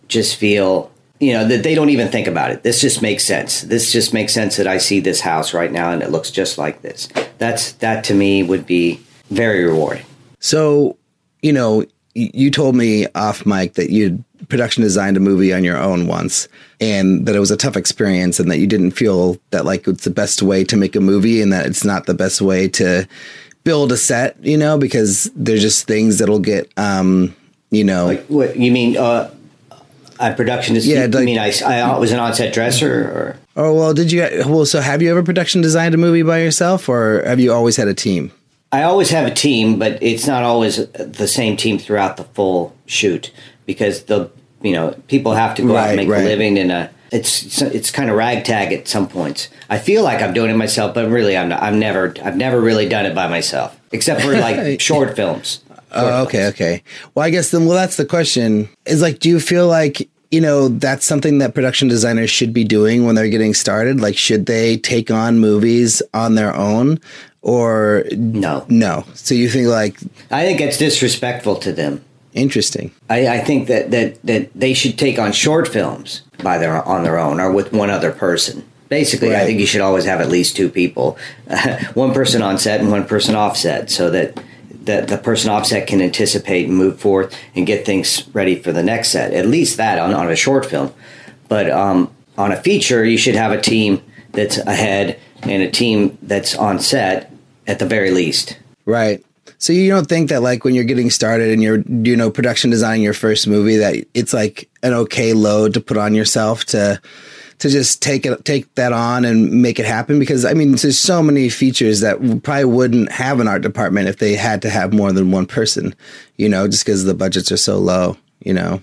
just feel you know that they don't even think about it this just makes sense this just makes sense that i see this house right now and it looks just like this that's that to me would be very rewarding. So, you know, you told me off mic that you'd production designed a movie on your own once and that it was a tough experience and that you didn't feel that like it's the best way to make a movie and that it's not the best way to build a set, you know, because there's just things that'll get um, you know, like what you mean uh a production is yeah, like, mean I, I was an on-set dresser or Oh well, did you well so have you ever production designed a movie by yourself or have you always had a team? I always have a team, but it's not always the same team throughout the full shoot because the you know people have to go right, out and make right. a living in a it's it's kind of ragtag at some points. I feel like I'm doing it myself, but really I'm not, I've never I've never really done it by myself except for like short films. Oh, okay, films. okay. Well, I guess then well that's the question. Is like do you feel like you know that's something that production designers should be doing when they're getting started. Like should they take on movies on their own or no. no? So you think like i think it's disrespectful to them. Interesting. I, I think that, that that they should take on short films by their on their own or with one other person. Basically right. i think you should always have at least two people. One person on set and one person off set so that that the person offset can anticipate and move forth and get things ready for the next set. At least that on, on a short film. But um, on a feature, you should have a team that's ahead and a team that's on set at the very least. Right. So you don't think that like when you're getting started and you're you know production designing your first movie that it's like an okay load to put on yourself to to just take it take that on and make it happen because I mean there's so many features that probably wouldn't have an art department if they had to have more than one person, you know, just because the budgets are so low, you know.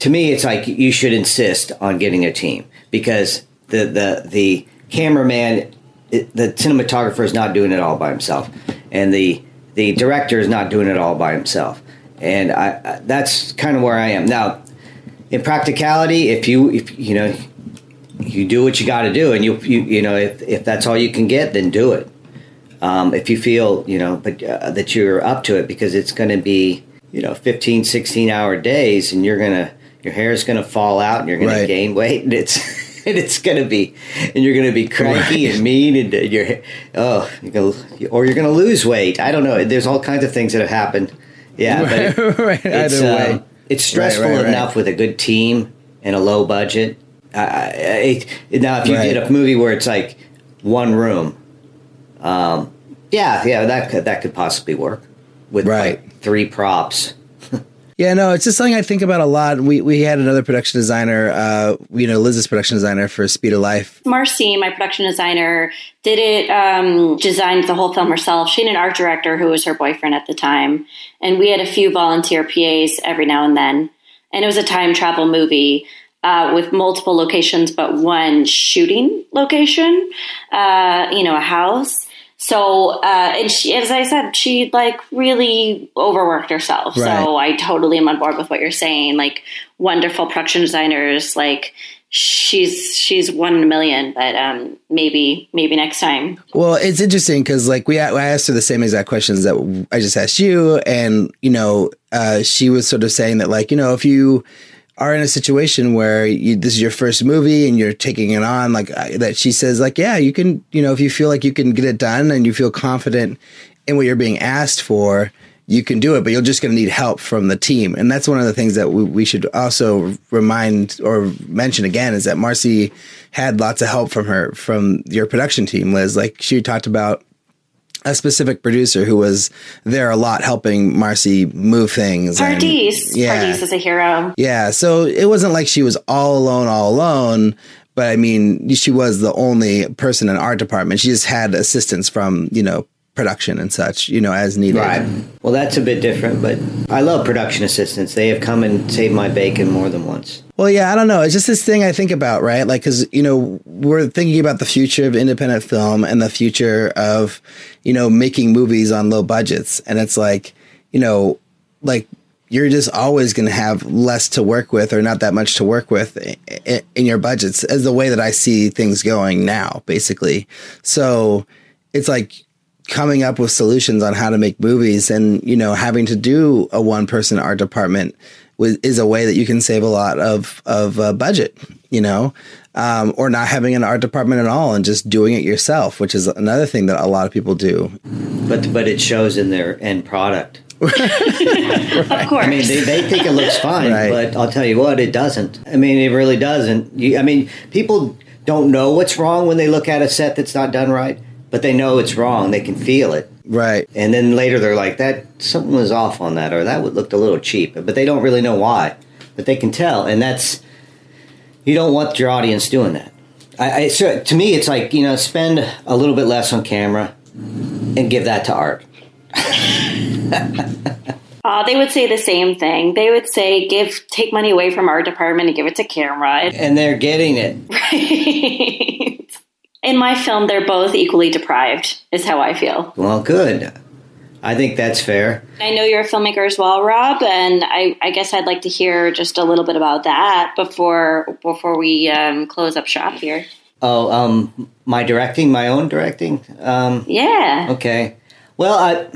To me, it's like you should insist on getting a team because the the the cameraman, the cinematographer is not doing it all by himself, and the the director is not doing it all by himself, and I, that's kind of where I am now. In practicality, if you if you know you do what you got to do, and you you you know if if that's all you can get, then do it. Um, if you feel you know but uh, that you're up to it because it's going to be you know 15 16 hour days and you're going to your hair is going to fall out and you're going Right. to gain weight and it's and it's going to be and you're going to be cranky and mean and uh, you're oh you're gonna, or you're going to lose weight i don't know there's all kinds of things that have happened yeah but right. it's, Either uh, way. it's stressful right, right. enough with a good team and a low budget. I, I, I- now, if you Right. did a movie where it's like one room, um, yeah, yeah, that could that could possibly work with Right. like three props. Yeah, no, it's just something I think about a lot. We we had another production designer, uh, you know, Liz's production designer for Speed of Life. Marcy, my production designer, did it, um, designed the whole film herself. She had an art director who was her boyfriend at the time. And we had a few volunteer PAs every now and then. And it was a time travel movie uh, with multiple locations, but one shooting location, uh, you know, a house. So, uh, and she, as I said, she like really overworked herself. Right. So I totally am on board with what you're saying. Like wonderful production designers, like she's she's one in a million, but um, maybe maybe next time. Well, it's interesting because like we I asked her the same exact questions that I just asked you, and you know, uh, she was sort of saying that like you know if you are in a situation where you, this is your first movie and you're taking it on like that she says like yeah you can you know if you feel like you can get it done and you feel confident in what you're being asked for you can do it but you're just going to need help from the team. And that's one of the things that we, we should also remind or mention again is that marcy had lots of help from her from your production team liz. Like she talked about a specific producer who was there a lot helping Marcy move things. and- Pardis, yeah. Pardis is a hero. Yeah, so it wasn't like she was all alone, all alone. But I mean, she was the only person in our department. She just had assistance from you know production and such, you know, as needed. Right. Well, that's a bit different, but I love production assistants. They have come and saved my bacon more than once. Well, yeah, I don't know. It's just this thing I think about, right? Like, because you know, we're thinking about the future of independent film and the future of, you know, making movies on low budgets, and it's like, you know, like you're just always going to have less to work with or not that much to work with in your budgets, as the way that I see things going now, basically. So it's like coming up with solutions on how to make movies and you know having to do a one person art department was, is a way that you can save a lot of of uh, budget you know um, or not having an art department at all and just doing it yourself which is another thing that a lot of people do But but it shows in their end product. Of course. I mean, they, they think it looks fine, Right. but I'll tell you what, it doesn't. I mean, it really doesn't. You, I mean, people don't know what's wrong when they look at a set that's not done right, but they know it's wrong. They can feel it. right And then later they're like, that something was off on that, or that looked a little cheap. But they don't really know why. But they can tell, and that's you don't want your audience doing that. I, I so to me, it's like you know, spend a little bit less on camera and give that to art. Uh, they would say the same thing. They would say, "Give, take money away from our department and give it to camera." And they're getting it. In my film, they're both equally deprived. Is how I feel. Well, good. I think that's fair. I know you're a filmmaker as well, Rob, and I, I guess I'd like to hear just a little bit about that before before we um, close up shop here. Oh, um, my directing, my own directing. Um, Yeah. okay. Well, I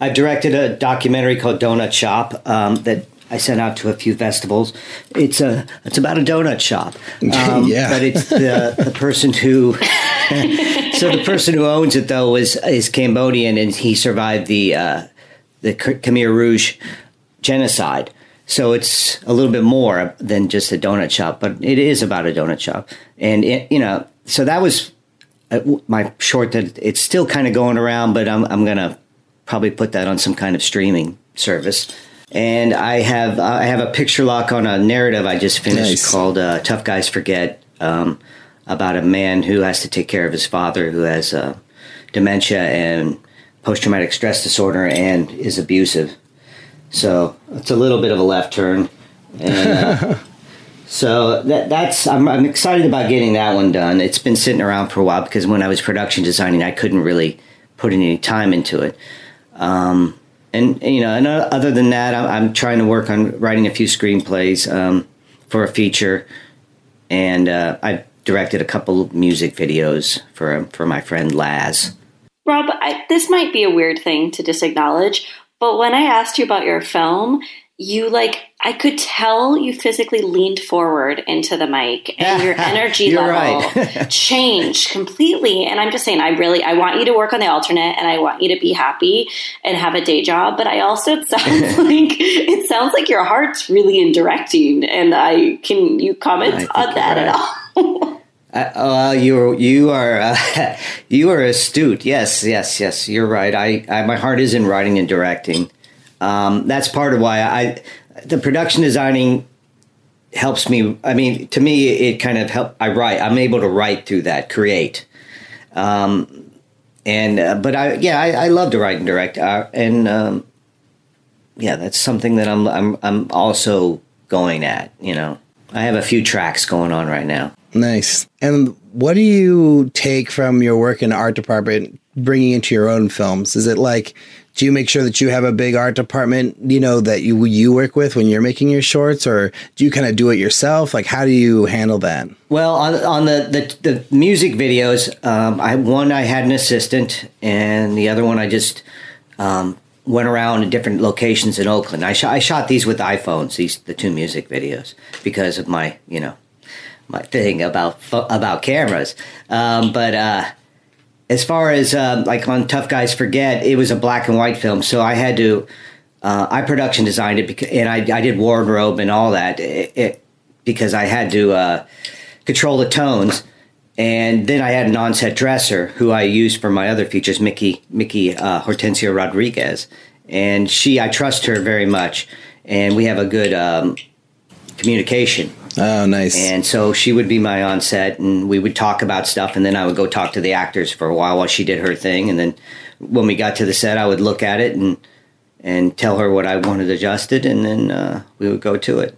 I've directed a documentary called Donut Shop um, that I sent out to a few festivals. It's a it's about a donut shop. Um, Yeah. But it's the the person who so the person who owns it though is is Cambodian and he survived the uh, the Khmer Rouge genocide. So it's a little bit more than just a donut shop, but it is about a donut shop. And it, you know, so that was uh, my short that it's still kind of going around, but I'm I'm gonna probably put that on some kind of streaming service. And I have I have a picture lock on a narrative I just finished Nice. called uh, "Tough Guys Forget," um, about a man who has to take care of his father who has uh, dementia and post traumatic stress disorder and is abusive. So it's a little bit of a left turn, and uh, So that that's I'm, I'm excited about getting that one done. It's been sitting around for a while because when I was production designing, I couldn't really put any time into it. Um, and you know, and uh, other than that, I'm, I'm, trying to work on writing a few screenplays um, for a feature, and uh, I directed a couple music videos for for my friend Laz. Rob, I, this might be a weird thing to just disacknowledge, but when I asked you about your film, you like I could tell you physically leaned forward into the mic and your energy level changed completely. And I'm just saying, I really I want you to work on the alternate and I want you to be happy and have a day job. But I also it sounds like it sounds like your heart's really in directing. And I can you comment on that right. at all? Uh, uh, you you are uh, you are astute. Yes, yes, yes. You're right. I, I my heart is in writing and directing. Um, that's part of why I the production designing helps me. I mean, to me, it kind of help. I write. I'm able to write through that, create. Um, and uh, but I yeah, I, I, love to write and direct, uh, and um, yeah, that's something that I'm I'm I'm also going at. You know, I have a few tracks going on right now. Nice. And what do you take from your work in the art department bringing into your own films? Is it like do you make sure that you have a big art department, you know, that you you work with when you're making your shorts, or do you kind of do it yourself? Like, how do you handle that? Well, on, on the, the, the music videos, um, I one I had an assistant, and the other one I just um, went around in different locations in Oakland. I, sh- I shot these with iPhones, these the two music videos, because of my you know my thing about about cameras. Um, but uh, as far as uh, like on Tough Guys Forget, it was a black and white film, so I had to. Uh, I production designed it because, and I, I did wardrobe and all that it, it, because I had to uh, control the tones. And then I had an on-set dresser who I used for my other features, Mickey Mickey uh, Hortensia Rodriguez, and she I trust her very much, and we have a good um, communication. Oh, nice. And so she would be my on set, and we would talk about stuff, and then I would go talk to the actors for a while while she did her thing, and then when we got to the set, I would look at it and and tell her what I wanted adjusted, and then uh, we would go to it.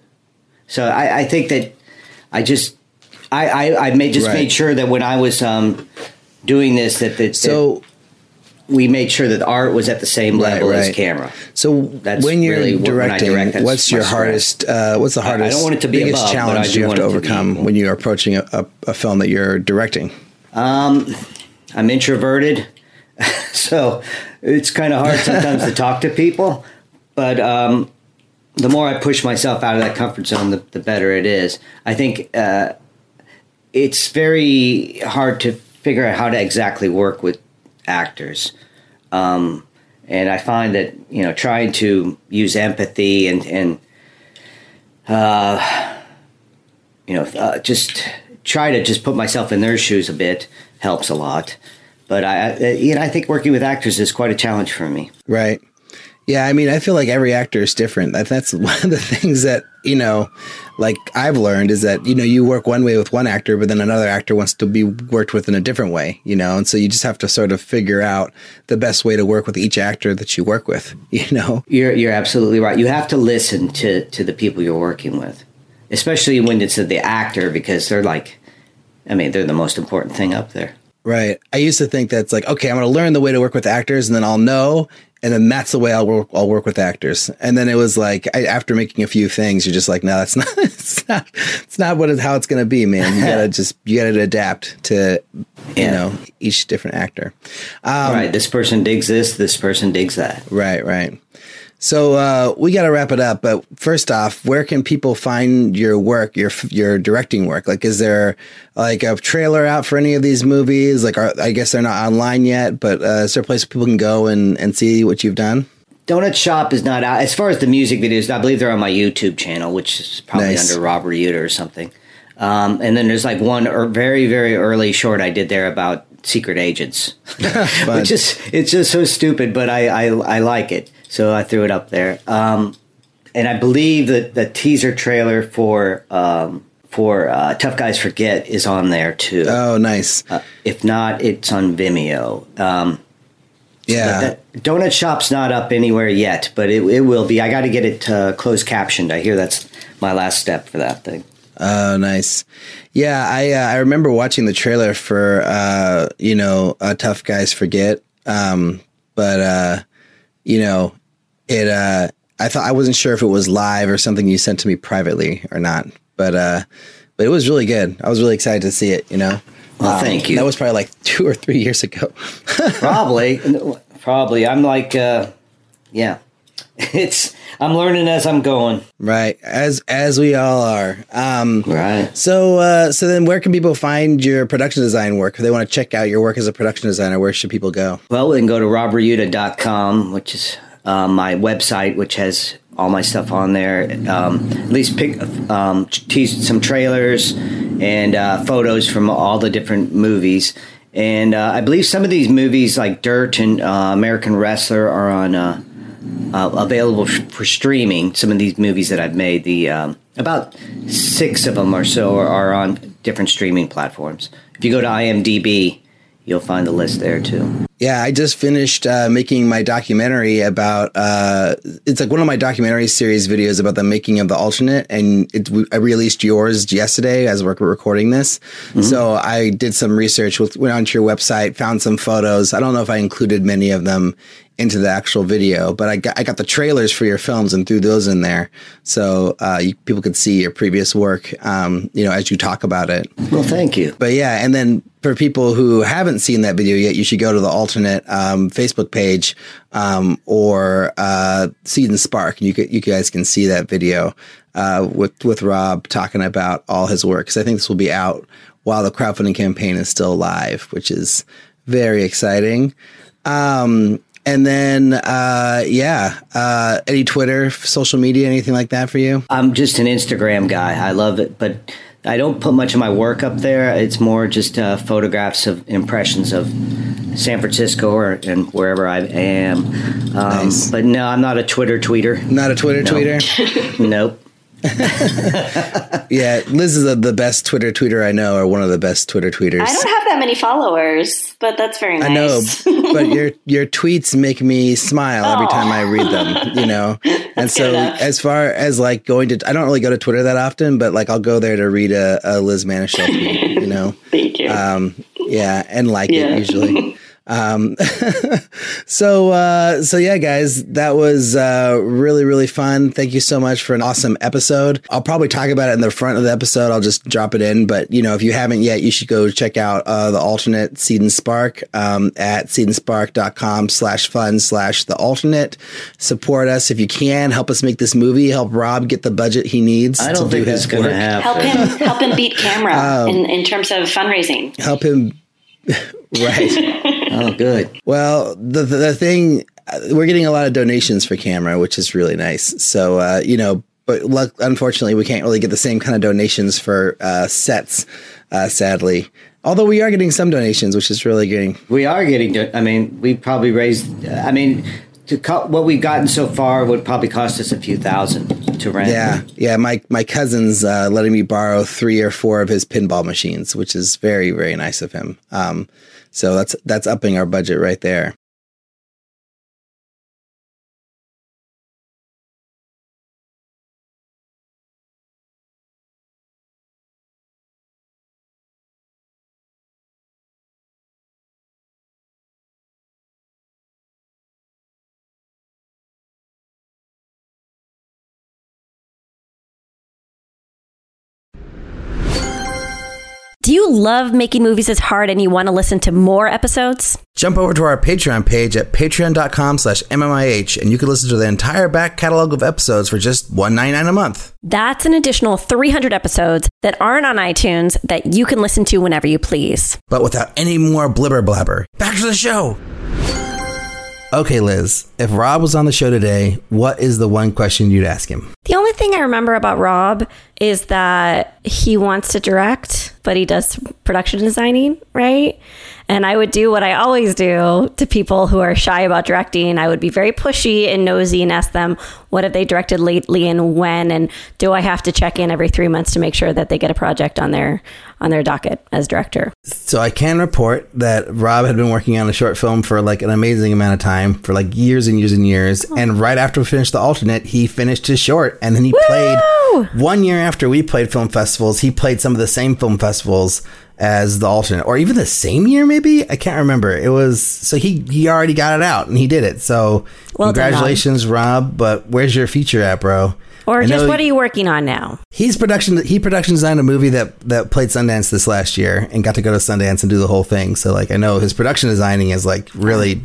So I, I think that I just I I, I made, just right. made sure that when I was um, doing this that that so we made sure that art was at the same level right, right. as camera. So That's when you're really directing, when direct, what's your hardest? Uh, what's the hardest? I don't want it to be biggest above, challenge you have to overcome to when you're approaching a, a, a, film that you're directing. Um, I'm introverted, so it's kind of hard sometimes to talk to people. But um, the more I push myself out of that comfort zone, the, the better it is. I think uh, it's very hard to figure out how to exactly work with actors. Um, and I find that you know trying to use empathy and and uh, you know uh, just try to just put myself in their shoes a bit helps a lot. But I, you know I think working with actors is quite a challenge for me. Right. Yeah, I mean, I feel like every actor is different. That's one of the things that you know, like I've learned is that you know you work one way with one actor, but then another actor wants to be worked with in a different way. You know, and so you just have to sort of figure out the best way to work with each actor that you work with. You know, you're you're absolutely right. You have to listen to to the people you're working with, especially when it's the actor because they're like, I mean, they're the most important thing up there. Right. I used to think that's like, okay, I'm going to learn the way to work with actors and then I'll know and then that's the way I'll work. I'll work with actors. And then it was like I, after making a few things, you're just like, no, that's not. It's not. It's not what it, how it's going to be, man. You gotta just you gotta adapt to you yeah. know each different actor. Um, right. This person digs this. This person digs that. Right. Right. So uh, we got to wrap it up. But first off, where can people find your work, your your directing work? Like, is there like a trailer out for any of these movies? Like, are, I guess they're not online yet, but uh, is there a place people can go and, and see what you've done? Donut Shop is not out. As far as the music videos, I believe they're on my YouTube channel, which is probably nice. under Rob Riutta or something. Um, and then there's like one or very very early short I did there about secret agents, which is it's just so stupid, but I, I I like it. So I threw it up there. Um, and I believe that the teaser trailer for um, for uh, Tough Guys Forget is on there too. Oh, nice. Uh, if not, it's on Vimeo. Um, yeah. That, Donut Shop's not up anywhere yet, but it, it will be. I got to get it uh, closed captioned. I hear that's my last step for that thing. Oh, nice. Yeah, I uh, I remember watching the trailer for uh, you know, uh, Tough Guys Forget. Um, but uh, you know, it uh, I thought I wasn't sure if it was live or something you sent to me privately or not. But uh, but it was really good. I was really excited to see it. You know. Well, thank you. That was probably like two or three years ago. probably, probably. I'm like, uh, yeah. It's I'm learning as I'm going. Right, as as we all are. Um, Right. So uh, so then, where can people find your production design work? If they want to check out your work as a production designer, where should people go? Well, we can go to robriutta.com, which is uh, my website, which has all my stuff on there. Um, at least pick um, tease some trailers and uh, photos from all the different movies. And uh, I believe some of these movies, like Dirt and uh, American Wrestler, are on uh, uh, available for streaming. Some of these movies that I've made, the um, about six of them or so, are, are on different streaming platforms. If you go to IMDb, you'll find the list there too. Yeah, I just finished uh, making my documentary about. Uh, it's like one of my documentary series videos about the making of the alternate, and it, I released yours yesterday as we're recording this. So I did some research, went onto your website, found some photos. I don't know if I included many of them into the actual video, but I got I got the trailers for your films and threw those in there, so uh, you, people could see your previous work. Um, you know, as you talk about it. Well, thank you. But yeah, and then for people who haven't seen that video yet, you should go to the alternate um, Facebook page um, or uh, Seed and Spark. You could, you guys can see that video uh, with with Rob talking about all his work. Because I think this will be out while the crowdfunding campaign is still live, which is very exciting. Um, and then, uh, yeah, uh, any Twitter, social media, anything like that for you? I'm just an Instagram guy. I love it, but I don't put much of my work up there. It's more just uh, photographs of impressions of San Francisco or and wherever I am. Um, Nice. But no, I'm not a Twitter tweeter. Not a Twitter tweeter. nope. Yeah, Liz is the, the best Twitter tweeter I know, or one of the best Twitter tweeters. I don't have that many followers, but that's very nice. I know, but your your tweets make me smile every time I read them. You know, and so as far as like going to, I don't really go to Twitter that often, but like I'll go there to read a, a Liz Manashil tweet. You know, Thank you. um, yeah, and like Yeah. it usually. Um, so, uh, so yeah, guys, that was, uh, really, really fun. Thank you so much for an awesome episode. I'll probably talk about it in the front of the episode. I'll just drop it in, but you know, if you haven't yet, you should go check out, uh, the alternate Seed and Spark, um, at seedandspark.com slash fun slash the alternate. Support us if you can. Help us make this movie. Help Rob get the budget he needs. I don't to think do that's his going to work. happen. help him help him beat camera Um, in, in terms of fundraising. Help him. right. Oh, good. Well, the the, the thing uh, we're getting a lot of donations for camera, which is really nice. So uh, you know, but luck, unfortunately, we can't really get the same kind of donations for uh, sets. Uh, sadly, although we are getting some donations, which is really getting. We are getting. I mean, we probably raised. I mean, to co- what we've gotten so far would probably cost us a few thousand to rent. Yeah, yeah. My my cousin's uh, letting me borrow three or four of his pinball machines, which is very very nice of him. Um, so that's that's upping our budget right there. Do you love making movies as hard and you want to listen to more episodes? Jump over to our Patreon page at patreon.com slash MMIH and you can listen to the entire back catalog of episodes for just $1.99 a month. That's an additional 300 episodes that aren't on iTunes that you can listen to whenever you please. But without any more blibber blabber. Back to the show. Okay, Liz, if Rob was on the show today, what is the one question you'd ask him? The only thing I remember about Rob is that he wants to direct, but he does production designing, right? And I would do what I always do to people who are shy about directing. I would be very pushy and nosy and ask them, what have they directed lately and when? And do I have to check in every three months to make sure that they get a project on their on their docket as director? So I can report that Rob had been working on a short film for like an amazing amount of time for like years and years and years. Oh. And right after we finished the alternate, he finished his short and then he Woo! played one year after we played film festivals, he played some of the same film festivals as the alternate, or even the same year, maybe I can't remember. It was so he he already got it out and he did it. So well congratulations, done, Rob. But where's your feature at, bro? Or just what are you working on now? He's production. He production designed a movie that that played Sundance this last year and got to go to Sundance and do the whole thing. So like I know his production designing is like really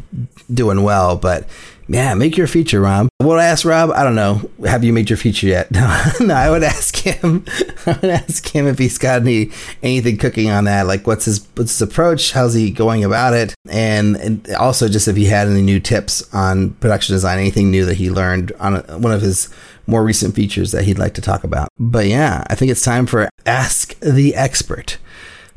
doing well, but yeah, make your feature, Rob. What I ask Rob, I don't know. Have you made your feature yet? No, no. I would ask him. I would ask him if he's got any anything cooking on that. Like, what's his what's his approach? How's he going about it? And, and also just if he had any new tips on production design, anything new that he learned on a, one of his more recent features that he'd like to talk about. But yeah, I think it's time for Ask the Expert.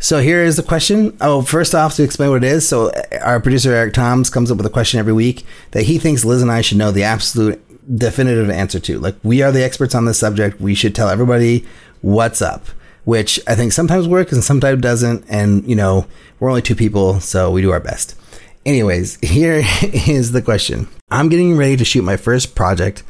So here is the question. Oh, first off, to explain what it is. So uh, our producer Eric Toms comes up with a question every week that he thinks Liz and I should know the absolute definitive answer to. Like we are the experts on this subject. We should tell everybody what's up, which I think sometimes works and sometimes doesn't. And you know, we're only two people, so we do our best. Anyways, here is the question. I'm getting ready to shoot my first project.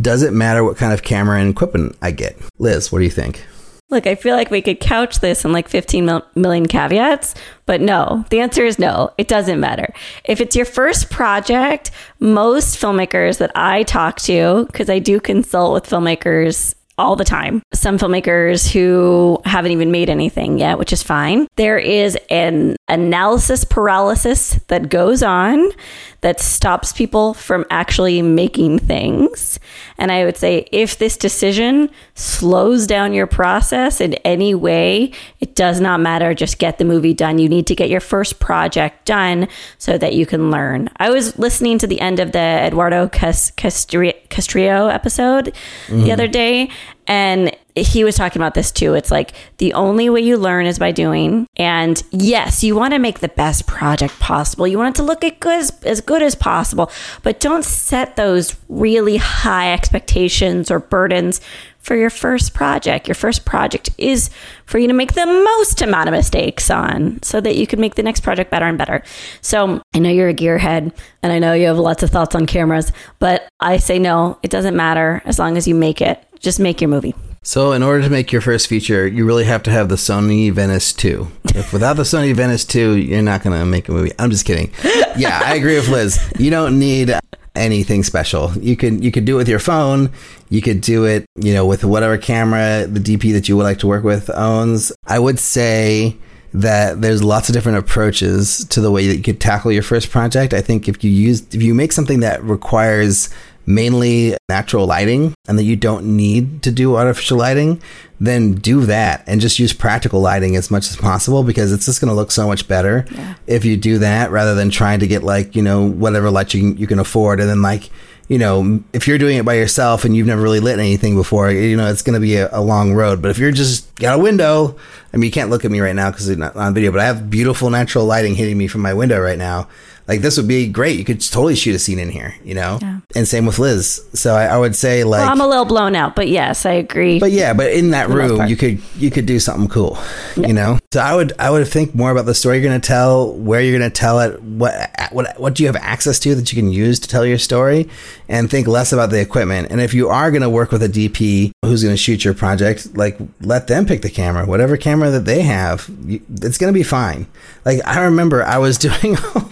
Does it matter what kind of camera and equipment I get? Liz, what do you think? Look, I feel like we could couch this in like 15 mil- million caveats, but no, the answer is no. It doesn't matter. If it's your first project, most filmmakers that I talk to, because I do consult with filmmakers all the time. Some filmmakers who haven't even made anything yet, which is fine. There is an analysis paralysis that goes on that stops people from actually making things. And I would say if this decision slows down your process in any way, it does not matter. Just get the movie done. You need to get your first project done so that you can learn. I was listening to the end of the Eduardo Castrillo episode mm-hmm. the other day, and he was talking about this too. It's like the only way you learn is by doing. And yes, you want to make the best project possible. You want it to look as good as, as good as possible, but don't set those really high expectations or burdens for your first project. Your first project is for you to make the most amount of mistakes on so that you can make the next project better and better. So I know you're a gearhead and I know you have lots of thoughts on cameras, but I say no, it doesn't matter as long as you make it. Just make your movie. So, in order to make your first feature, you really have to have the Sony Venice 2. If without the Sony Venice 2, you're not going to make a movie. I'm just kidding. Yeah, I agree with Liz. You don't need anything special. You can you could do it with your phone. You could do it, you know, with whatever camera the DP that you would like to work with owns. I would say that there's lots of different approaches to the way that you could tackle your first project. I think if you use if you make something that requires mainly natural lighting and that you don't need to do artificial lighting, then do that and just use practical lighting as much as possible because it's just going to look so much better yeah. if you do that rather than trying to get like, you know, whatever light you, you can afford and then like, you know, if you're doing it by yourself and you've never really lit anything before, you know, it's going to be a, a, long road. But if you're just got a window, I mean, you can't look at me right now because it's not on video, but I have beautiful natural lighting hitting me from my window right now like this would be great. You could totally shoot a scene in here, you know? Yeah. And same with Liz. So I, I would say like well, I'm a little blown out, but yes, I agree. But yeah, but in that room you could you could do something cool. Yeah. You know? So I would I would think more about the story you're gonna tell, where you're gonna tell it, what what what do you have access to that you can use to tell your story, and think less about the equipment. And if you are gonna work with a DP who's gonna shoot your project, like let them pick the camera. Whatever camera that they have, it's gonna be fine. Like I remember I was doing all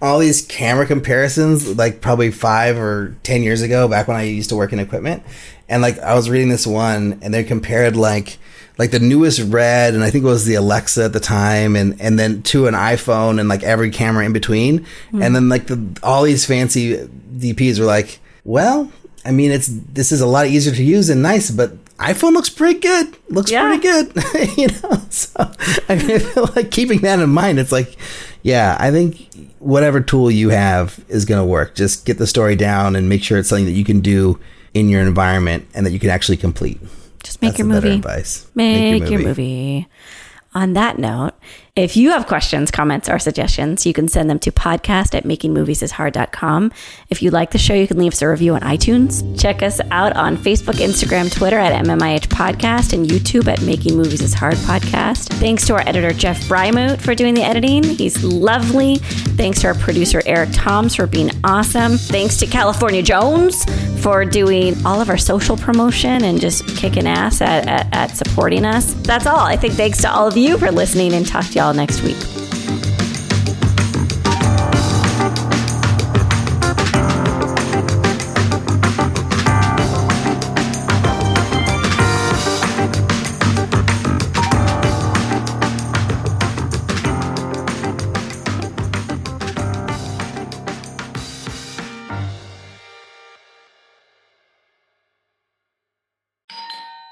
all these camera comparisons like probably 5 or 10 years ago back when I used to work in equipment and like I was reading this one and they compared like like the newest red and I think it was the Alexa at the time and and then to an iPhone and like every camera in between mm. and then like the all these fancy DPs were like well I mean it's this is a lot easier to use and nice but iPhone looks pretty good. Looks yeah. pretty good. you know, so I, mean, I feel like keeping that in mind, it's like, yeah, I think whatever tool you have is going to work. Just get the story down and make sure it's something that you can do in your environment and that you can actually complete. Just make That's your movie. Advice. Make, make your, movie. your movie. On that note, If you have questions, comments, or suggestions, you can send them to podcast at makingmoviesishard.com. If you like the show, you can leave us a review on iTunes. Check us out on Facebook, Instagram, Twitter at MMIH Podcast, and YouTube at Making Movies is Hard Podcast. Thanks to our editor, Jeff Brymoot, for doing the editing. He's lovely. Thanks to our producer, Eric Toms, for being awesome. Thanks to California Jones for doing all of our social promotion and just kicking ass at, at, at supporting us. That's all. I think thanks to all of you for listening and talk to y'all next week.